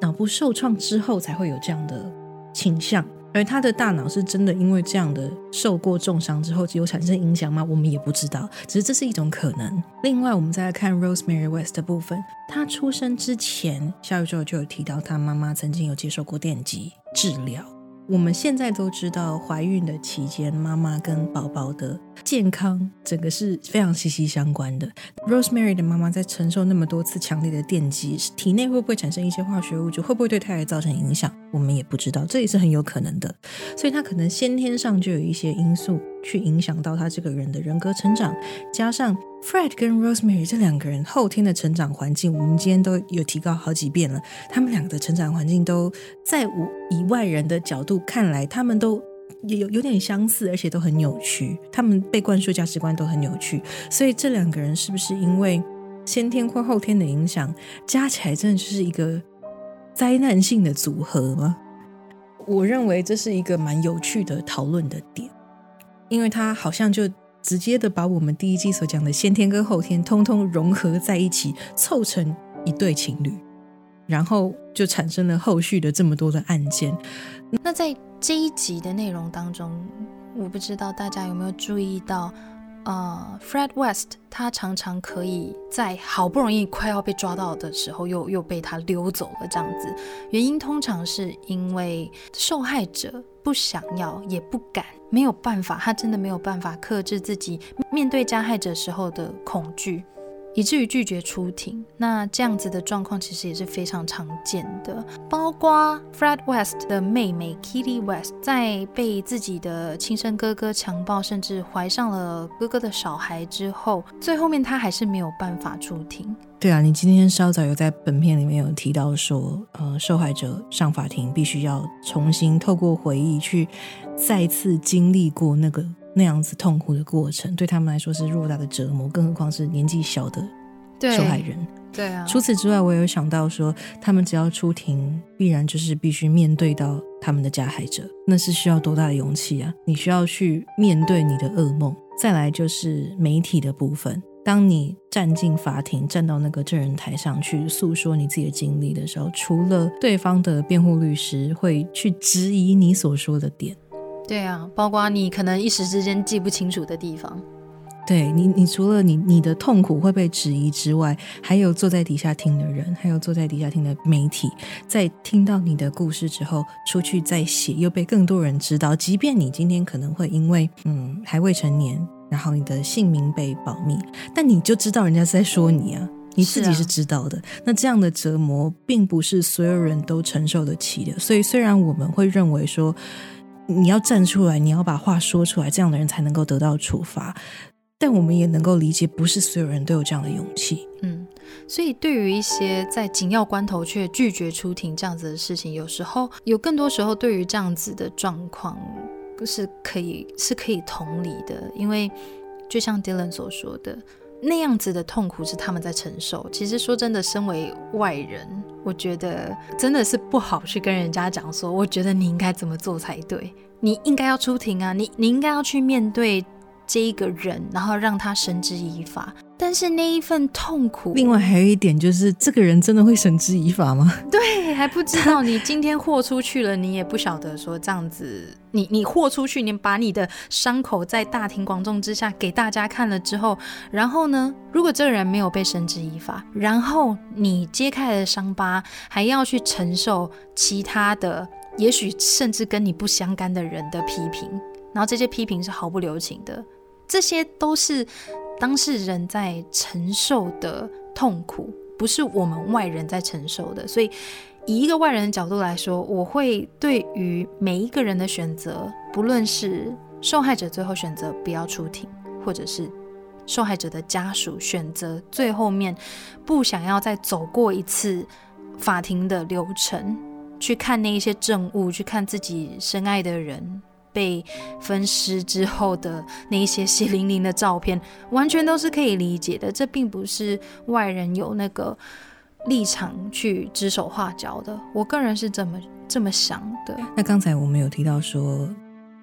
脑部受创之后才会有这样的倾向，而他的大脑是真的因为这样的受过重伤之后有产生影响吗？我们也不知道，只是这是一种可能。另外，我们再来看 Rosemary West 的部分，她出生之前，小宇宙就有提到她妈妈曾经有接受过电击治疗。我们现在都知道，怀孕的期间，妈妈跟宝宝的健康整个是非常息息相关的。Rosemary 的妈妈在承受那么多次强烈的电击，体内会不会产生一些化学物质，会不会对胎儿造成影响，我们也不知道，这也是很有可能的。所以她可能先天上就有一些因素去影响到他这个人的人格成长。加上 Fred 跟 Rosemary 这两个人后天的成长环境，我们今天都有提高好几遍了。他们两个的成长环境都在我以外人的角度看来，他们都也有有点相似，而且都很扭曲。他们被灌输价值观都很扭曲，所以这两个人是不是因为先天或后天的影响，加起来真的就是一个灾难性的组合吗？我认为这是一个蛮有趣的讨论的点，因为他好像就直接的把我们第一季所讲的先天跟后天通通融合在一起，凑成一对情侣，然后就产生了后续的这么多的案件。那在这一集的内容当中，我不知道大家有没有注意到。呃，Fred West，他常常可以在好不容易快要被抓到的时候，又又被他溜走了这样子。原因通常是因为受害者不想要，也不敢，没有办法，他真的没有办法克制自己面对加害者时候的恐惧。以至于拒绝出庭，那这样子的状况其实也是非常常见的。包括 Fred West 的妹妹 Kitty West 在被自己的亲生哥哥强暴，甚至怀上了哥哥的小孩之后，最后面她还是没有办法出庭。对啊，你今天稍早有在本片里面有提到说，呃，受害者上法庭必须要重新透过回忆去再次经历过那个。那样子痛苦的过程，对他们来说是偌大的折磨，更何况是年纪小的受害人。对啊。除此之外，我有想到说，他们只要出庭，必然就是必须面对到他们的加害者，那是需要多大的勇气啊！你需要去面对你的噩梦。再来就是媒体的部分，当你站进法庭，站到那个证人台上去诉说你自己的经历的时候，除了对方的辩护律师会去质疑你所说的点。对啊，包括你可能一时之间记不清楚的地方。对你，你除了你你的痛苦会被质疑之外，还有坐在底下听的人，还有坐在底下听的媒体，在听到你的故事之后，出去再写，又被更多人知道。即便你今天可能会因为嗯还未成年，然后你的姓名被保密，但你就知道人家是在说你啊，你自己是知道的。那这样的折磨，并不是所有人都承受得起的。所以，虽然我们会认为说。你要站出来，你要把话说出来，这样的人才能够得到处罚。但我们也能够理解，不是所有人都有这样的勇气。嗯，所以对于一些在紧要关头却拒绝出庭这样子的事情，有时候有更多时候，对于这样子的状况是可以是可以同理的，因为就像 Dylan 所说的。那样子的痛苦是他们在承受。其实说真的，身为外人，我觉得真的是不好去跟人家讲说，我觉得你应该怎么做才对，你应该要出庭啊，你你应该要去面对这一个人，然后让他绳之以法。但是那一份痛苦，另外还有一点就是，这个人真的会绳之以法吗？对，还不知道。你今天豁出去了，你也不晓得说这样子，你你豁出去，你把你的伤口在大庭广众之下给大家看了之后，然后呢，如果这个人没有被绳之以法，然后你揭开了伤疤，还要去承受其他的，也许甚至跟你不相干的人的批评，然后这些批评是毫不留情的，这些都是。当事人在承受的痛苦，不是我们外人在承受的，所以以一个外人的角度来说，我会对于每一个人的选择，不论是受害者最后选择不要出庭，或者是受害者的家属选择最后面不想要再走过一次法庭的流程，去看那一些证物，去看自己深爱的人。被分尸之后的那一些血淋淋的照片，完全都是可以理解的。这并不是外人有那个立场去指手画脚的。我个人是这么这么想的。那刚才我们有提到说，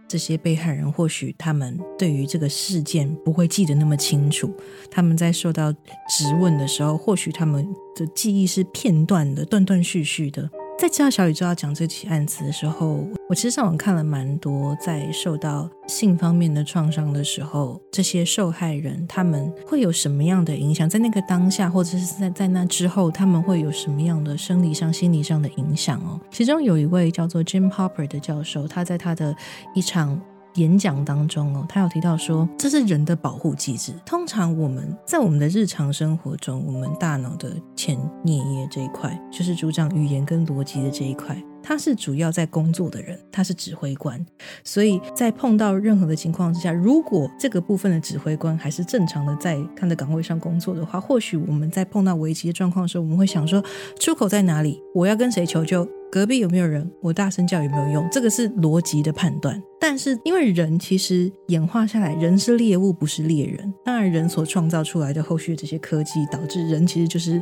这些被害人或许他们对于这个事件不会记得那么清楚，他们在受到质问的时候，或许他们的记忆是片段的、断断续续的。在知道小宇宙要讲这起案子的时候，我其实上网看了蛮多，在受到性方面的创伤的时候，这些受害人他们会有什么样的影响？在那个当下，或者是在在那之后，他们会有什么样的生理上、心理上的影响哦？其中有一位叫做 Jim Hopper 的教授，他在他的一场。演讲当中哦，他有提到说，这是人的保护机制。通常我们在我们的日常生活中，我们大脑的前颞叶这一块，就是主掌语言跟逻辑的这一块。他是主要在工作的人，他是指挥官，所以在碰到任何的情况之下，如果这个部分的指挥官还是正常的在他的岗位上工作的话，或许我们在碰到危机的状况的时候，我们会想说出口在哪里？我要跟谁求救？隔壁有没有人？我大声叫有没有用？这个是逻辑的判断。但是因为人其实演化下来，人是猎物，不是猎人。当然，人所创造出来的后续这些科技，导致人其实就是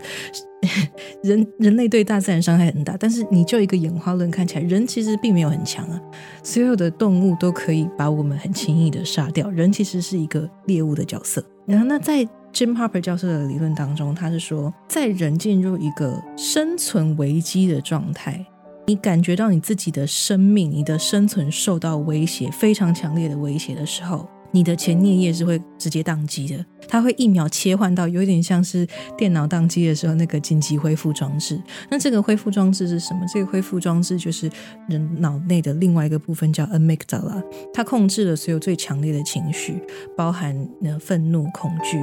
人人类对大自然伤害很大。但是你就一个演化论看起来，人其实并没有很强啊。所有的动物都可以把我们很轻易的杀掉，人其实是一个猎物的角色。然后那在 Jim Harper 教授的理论当中，他是说，在人进入一个生存危机的状态。你感觉到你自己的生命、你的生存受到威胁，非常强烈的威胁的时候，你的前颞叶是会直接宕机的，它会一秒切换到有点像是电脑宕机的时候那个紧急恢复装置。那这个恢复装置是什么？这个恢复装置就是人脑内的另外一个部分叫 amygdala，它控制了所有最强烈的情绪，包含呃愤怒、恐惧。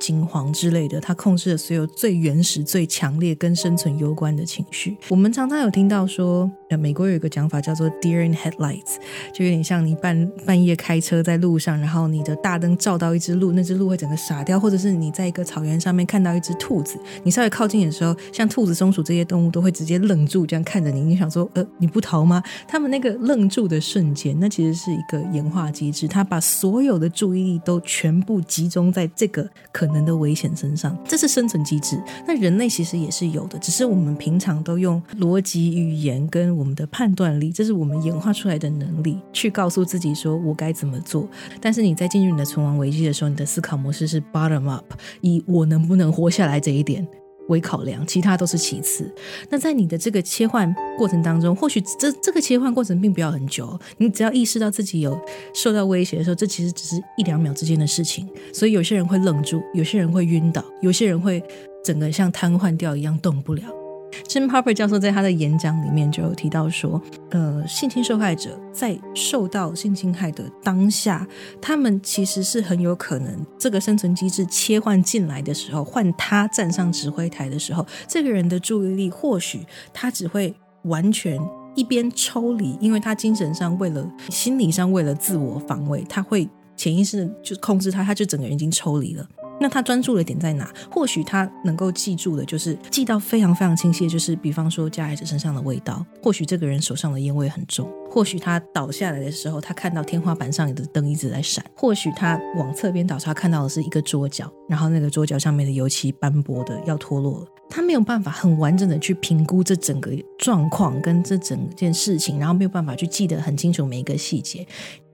惊惶之类的，它控制了所有最原始、最强烈跟生存有关的情绪。我们常常有听到说，呃，美国有一个讲法叫做 “deer in headlights”，就有点像你半半夜开车在路上，然后你的大灯照到一只鹿，那只鹿会整个傻掉；或者是你在一个草原上面看到一只兔子，你稍微靠近的时候，像兔子、松鼠这些动物都会直接愣住，这样看着你。你想说，呃，你不逃吗？他们那个愣住的瞬间，那其实是一个演化机制，它把所有的注意力都全部集中在这个可。可能的危险身上，这是生存机制。那人类其实也是有的，只是我们平常都用逻辑语言跟我们的判断力，这是我们演化出来的能力，去告诉自己说我该怎么做。但是你在进入你的存亡危机的时候，你的思考模式是 bottom up，以我能不能活下来这一点。为考量，其他都是其次。那在你的这个切换过程当中，或许这这个切换过程并不要很久，你只要意识到自己有受到威胁的时候，这其实只是一两秒之间的事情。所以有些人会愣住，有些人会晕倒，有些人会整个像瘫痪掉一样动不了。Jim Harper 教授在他的演讲里面就有提到说，呃，性侵受害者在受到性侵害的当下，他们其实是很有可能这个生存机制切换进来的时候，换他站上指挥台的时候，这个人的注意力或许他只会完全一边抽离，因为他精神上为了心理上为了自我防卫，他会潜意识就控制他，他就整个人已经抽离了。那他专注的点在哪？或许他能够记住的，就是记到非常非常清晰，就是比方说加孩子身上的味道。或许这个人手上的烟味很重。或许他倒下来的时候，他看到天花板上的灯一直在闪。或许他往侧边倒，他看到的是一个桌角，然后那个桌角上面的油漆斑驳的要脱落了。他没有办法很完整的去评估这整个状况跟这整件事情，然后没有办法去记得很清楚每一个细节。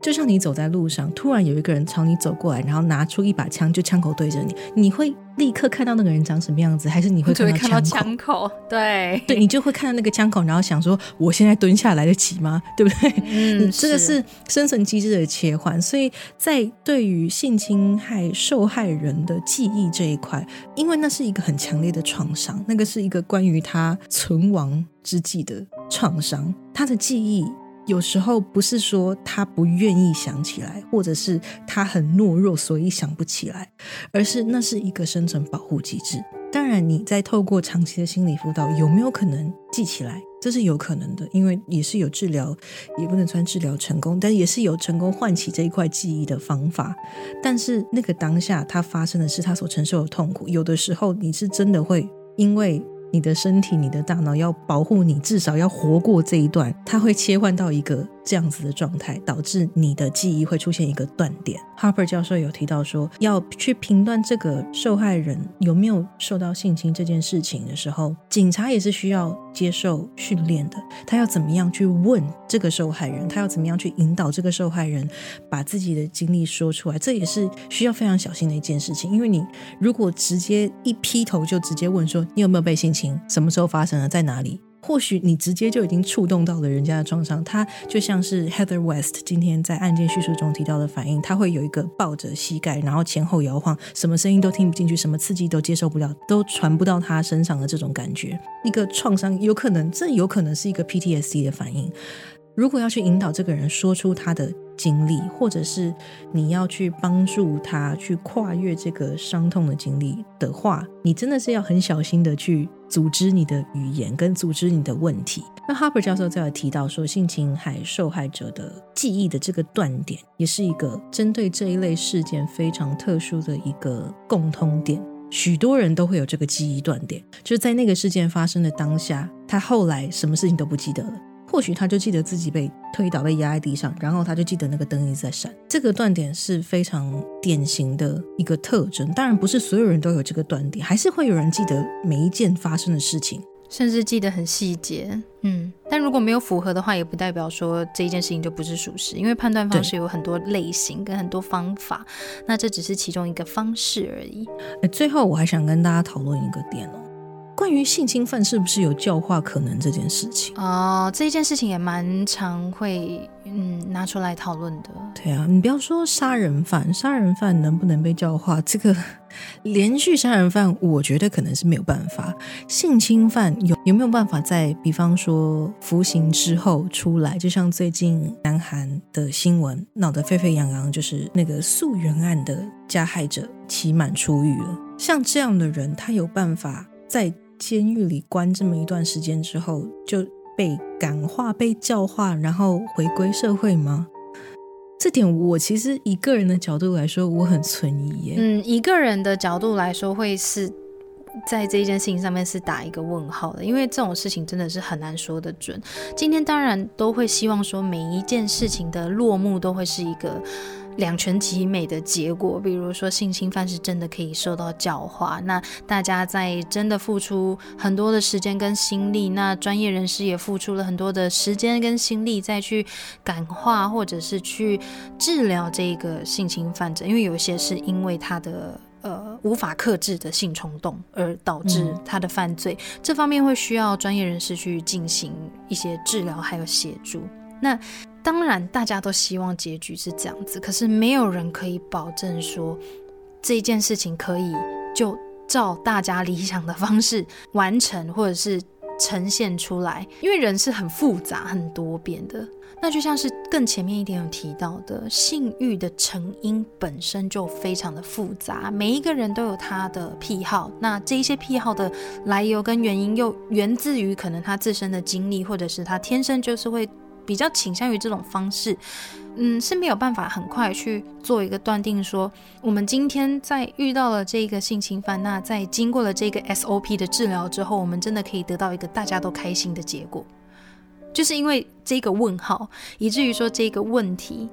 就像你走在路上，突然有一个人朝你走过来，然后拿出一把枪，就枪口对着你，你会立刻看到那个人长什么样子，还是你会看到枪口？对，对你就会看到那个枪口，然后想说，我现在蹲下来得及吗？对不对？嗯，这个是生存机制的切换。所以在对于性侵害受害人的记忆这一块，因为那是一个很强烈的创伤，那个是一个关于他存亡之际的创伤，他的记忆。有时候不是说他不愿意想起来，或者是他很懦弱，所以想不起来，而是那是一个生存保护机制。当然，你在透过长期的心理辅导，有没有可能记起来？这是有可能的，因为也是有治疗，也不能算治疗成功，但也是有成功唤起这一块记忆的方法。但是那个当下，他发生的是他所承受的痛苦，有的时候你是真的会因为。你的身体、你的大脑要保护你，至少要活过这一段，它会切换到一个。这样子的状态导致你的记忆会出现一个断点。Harper 教授有提到说，要去评断这个受害人有没有受到性侵这件事情的时候，警察也是需要接受训练的。他要怎么样去问这个受害人？他要怎么样去引导这个受害人把自己的经历说出来？这也是需要非常小心的一件事情。因为你如果直接一劈头就直接问说你有没有被性侵，什么时候发生了，在哪里？或许你直接就已经触动到了人家的创伤，他就像是 Heather West 今天在案件叙述中提到的反应，他会有一个抱着膝盖，然后前后摇晃，什么声音都听不进去，什么刺激都接受不了，都传不到他身上的这种感觉，一个创伤有可能，这有可能是一个 PTSD 的反应。如果要去引导这个人说出他的经历，或者是你要去帮助他去跨越这个伤痛的经历的话，你真的是要很小心的去组织你的语言跟组织你的问题。那 Harper 教授在有提到说，性侵害受害者的记忆的这个断点，也是一个针对这一类事件非常特殊的一个共通点。许多人都会有这个记忆断点，就是在那个事件发生的当下，他后来什么事情都不记得了。或许他就记得自己被推倒、被压在地上，然后他就记得那个灯一直在闪。这个断点是非常典型的一个特征。当然，不是所有人都有这个断点，还是会有人记得每一件发生的事情，甚至记得很细节。嗯，但如果没有符合的话，也不代表说这一件事情就不是属实，因为判断方式有很多类型跟很多方法，那这只是其中一个方式而已。最后，我还想跟大家讨论一个点哦。关于性侵犯是不是有教化可能这件事情哦，这件事情也蛮常会嗯拿出来讨论的。对啊，你不要说杀人犯，杀人犯能不能被教化？这个连续杀人犯，我觉得可能是没有办法。性侵犯有有没有办法在比方说服刑之后出来？就像最近南韩的新闻闹得沸沸扬扬，就是那个素媛案的加害者期满出狱了。像这样的人，他有办法在？监狱里关这么一段时间之后，就被感化、被教化，然后回归社会吗？这点我其实以个人的角度来说，我很存疑。嗯，一个人的角度来说，会是在这件事情上面是打一个问号的，因为这种事情真的是很难说得准。今天当然都会希望说，每一件事情的落幕都会是一个。两全其美的结果，比如说性侵犯是真的可以受到教化，那大家在真的付出很多的时间跟心力，那专业人士也付出了很多的时间跟心力再去感化或者是去治疗这个性侵犯者，因为有些是因为他的呃无法克制的性冲动而导致他的犯罪，这方面会需要专业人士去进行一些治疗还有协助。那当然，大家都希望结局是这样子，可是没有人可以保证说这件事情可以就照大家理想的方式完成，或者是呈现出来。因为人是很复杂、很多变的。那就像是更前面一点有提到的，性欲的成因本身就非常的复杂，每一个人都有他的癖好。那这一些癖好的来由跟原因，又源自于可能他自身的经历，或者是他天生就是会。比较倾向于这种方式，嗯，是没有办法很快去做一个断定，说我们今天在遇到了这个性侵犯，那在经过了这个 SOP 的治疗之后，我们真的可以得到一个大家都开心的结果，就是因为这个问号，以至于说这个问题，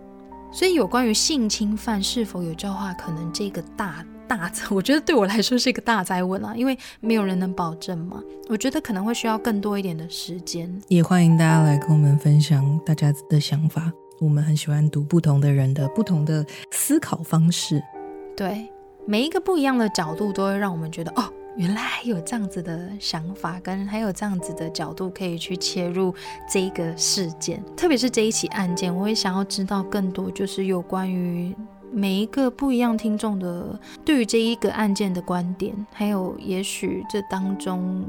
所以有关于性侵犯是否有教化可能这个大。大，我觉得对我来说是一个大灾问啊，因为没有人能保证嘛。我觉得可能会需要更多一点的时间。也欢迎大家来跟我们分享大家的想法。我们很喜欢读不同的人的不同的思考方式。对，每一个不一样的角度都会让我们觉得，哦，原来还有这样子的想法，跟还有这样子的角度可以去切入这个事件。特别是这一起案件，我也想要知道更多，就是有关于。每一个不一样听众的对于这一个案件的观点，还有也许这当中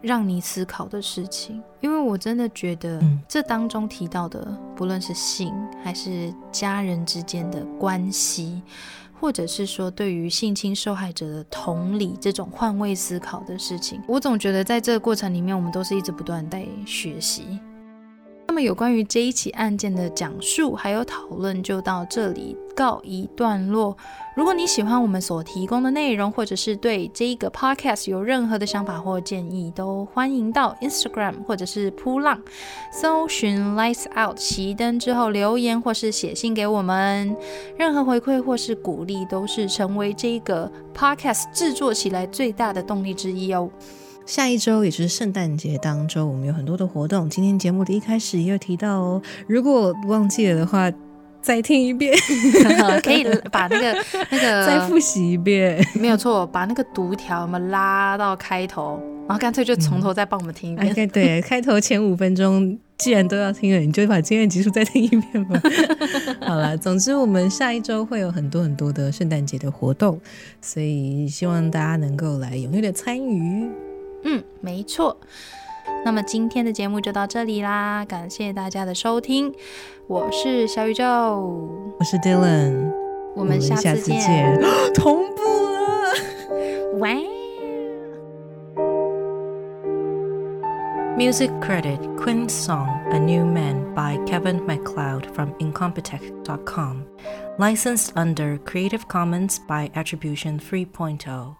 让你思考的事情，因为我真的觉得这当中提到的，不论是性还是家人之间的关系，或者是说对于性侵受害者的同理这种换位思考的事情，我总觉得在这个过程里面，我们都是一直不断在学习。那么有关于这一起案件的讲述还有讨论就到这里告一段落。如果你喜欢我们所提供的内容，或者是对这一个 podcast 有任何的想法或建议，都欢迎到 Instagram 或者是扑浪搜寻 Lights Out 熄灯之后留言或是写信给我们。任何回馈或是鼓励都是成为这一个 podcast 制作起来最大的动力之一哦。下一周，也就是圣诞节当周，我们有很多的活动。今天节目的一开始也有提到哦，如果忘记了的话，再听一遍，可以把那个那个再复习一遍，没有错，把那个读条我们拉到开头，然后干脆就从头再帮我们听一遍。对，开头前五分钟既然都要听了，你就把今天的集数再听一遍吧。好了，总之我们下一周会有很多很多的圣诞节的活动，所以希望大家能够来踊跃的参与。嗯，没错。那么今天的节目就到这里啦，感谢大家的收听，我是小宇宙，我是 Dylan，我们下次见，同步了，哇！Music credit Quinn's song "A New Man by Kevin MacLeod from Incompetech.com, licensed under Creative Commons by Attribution 3.0.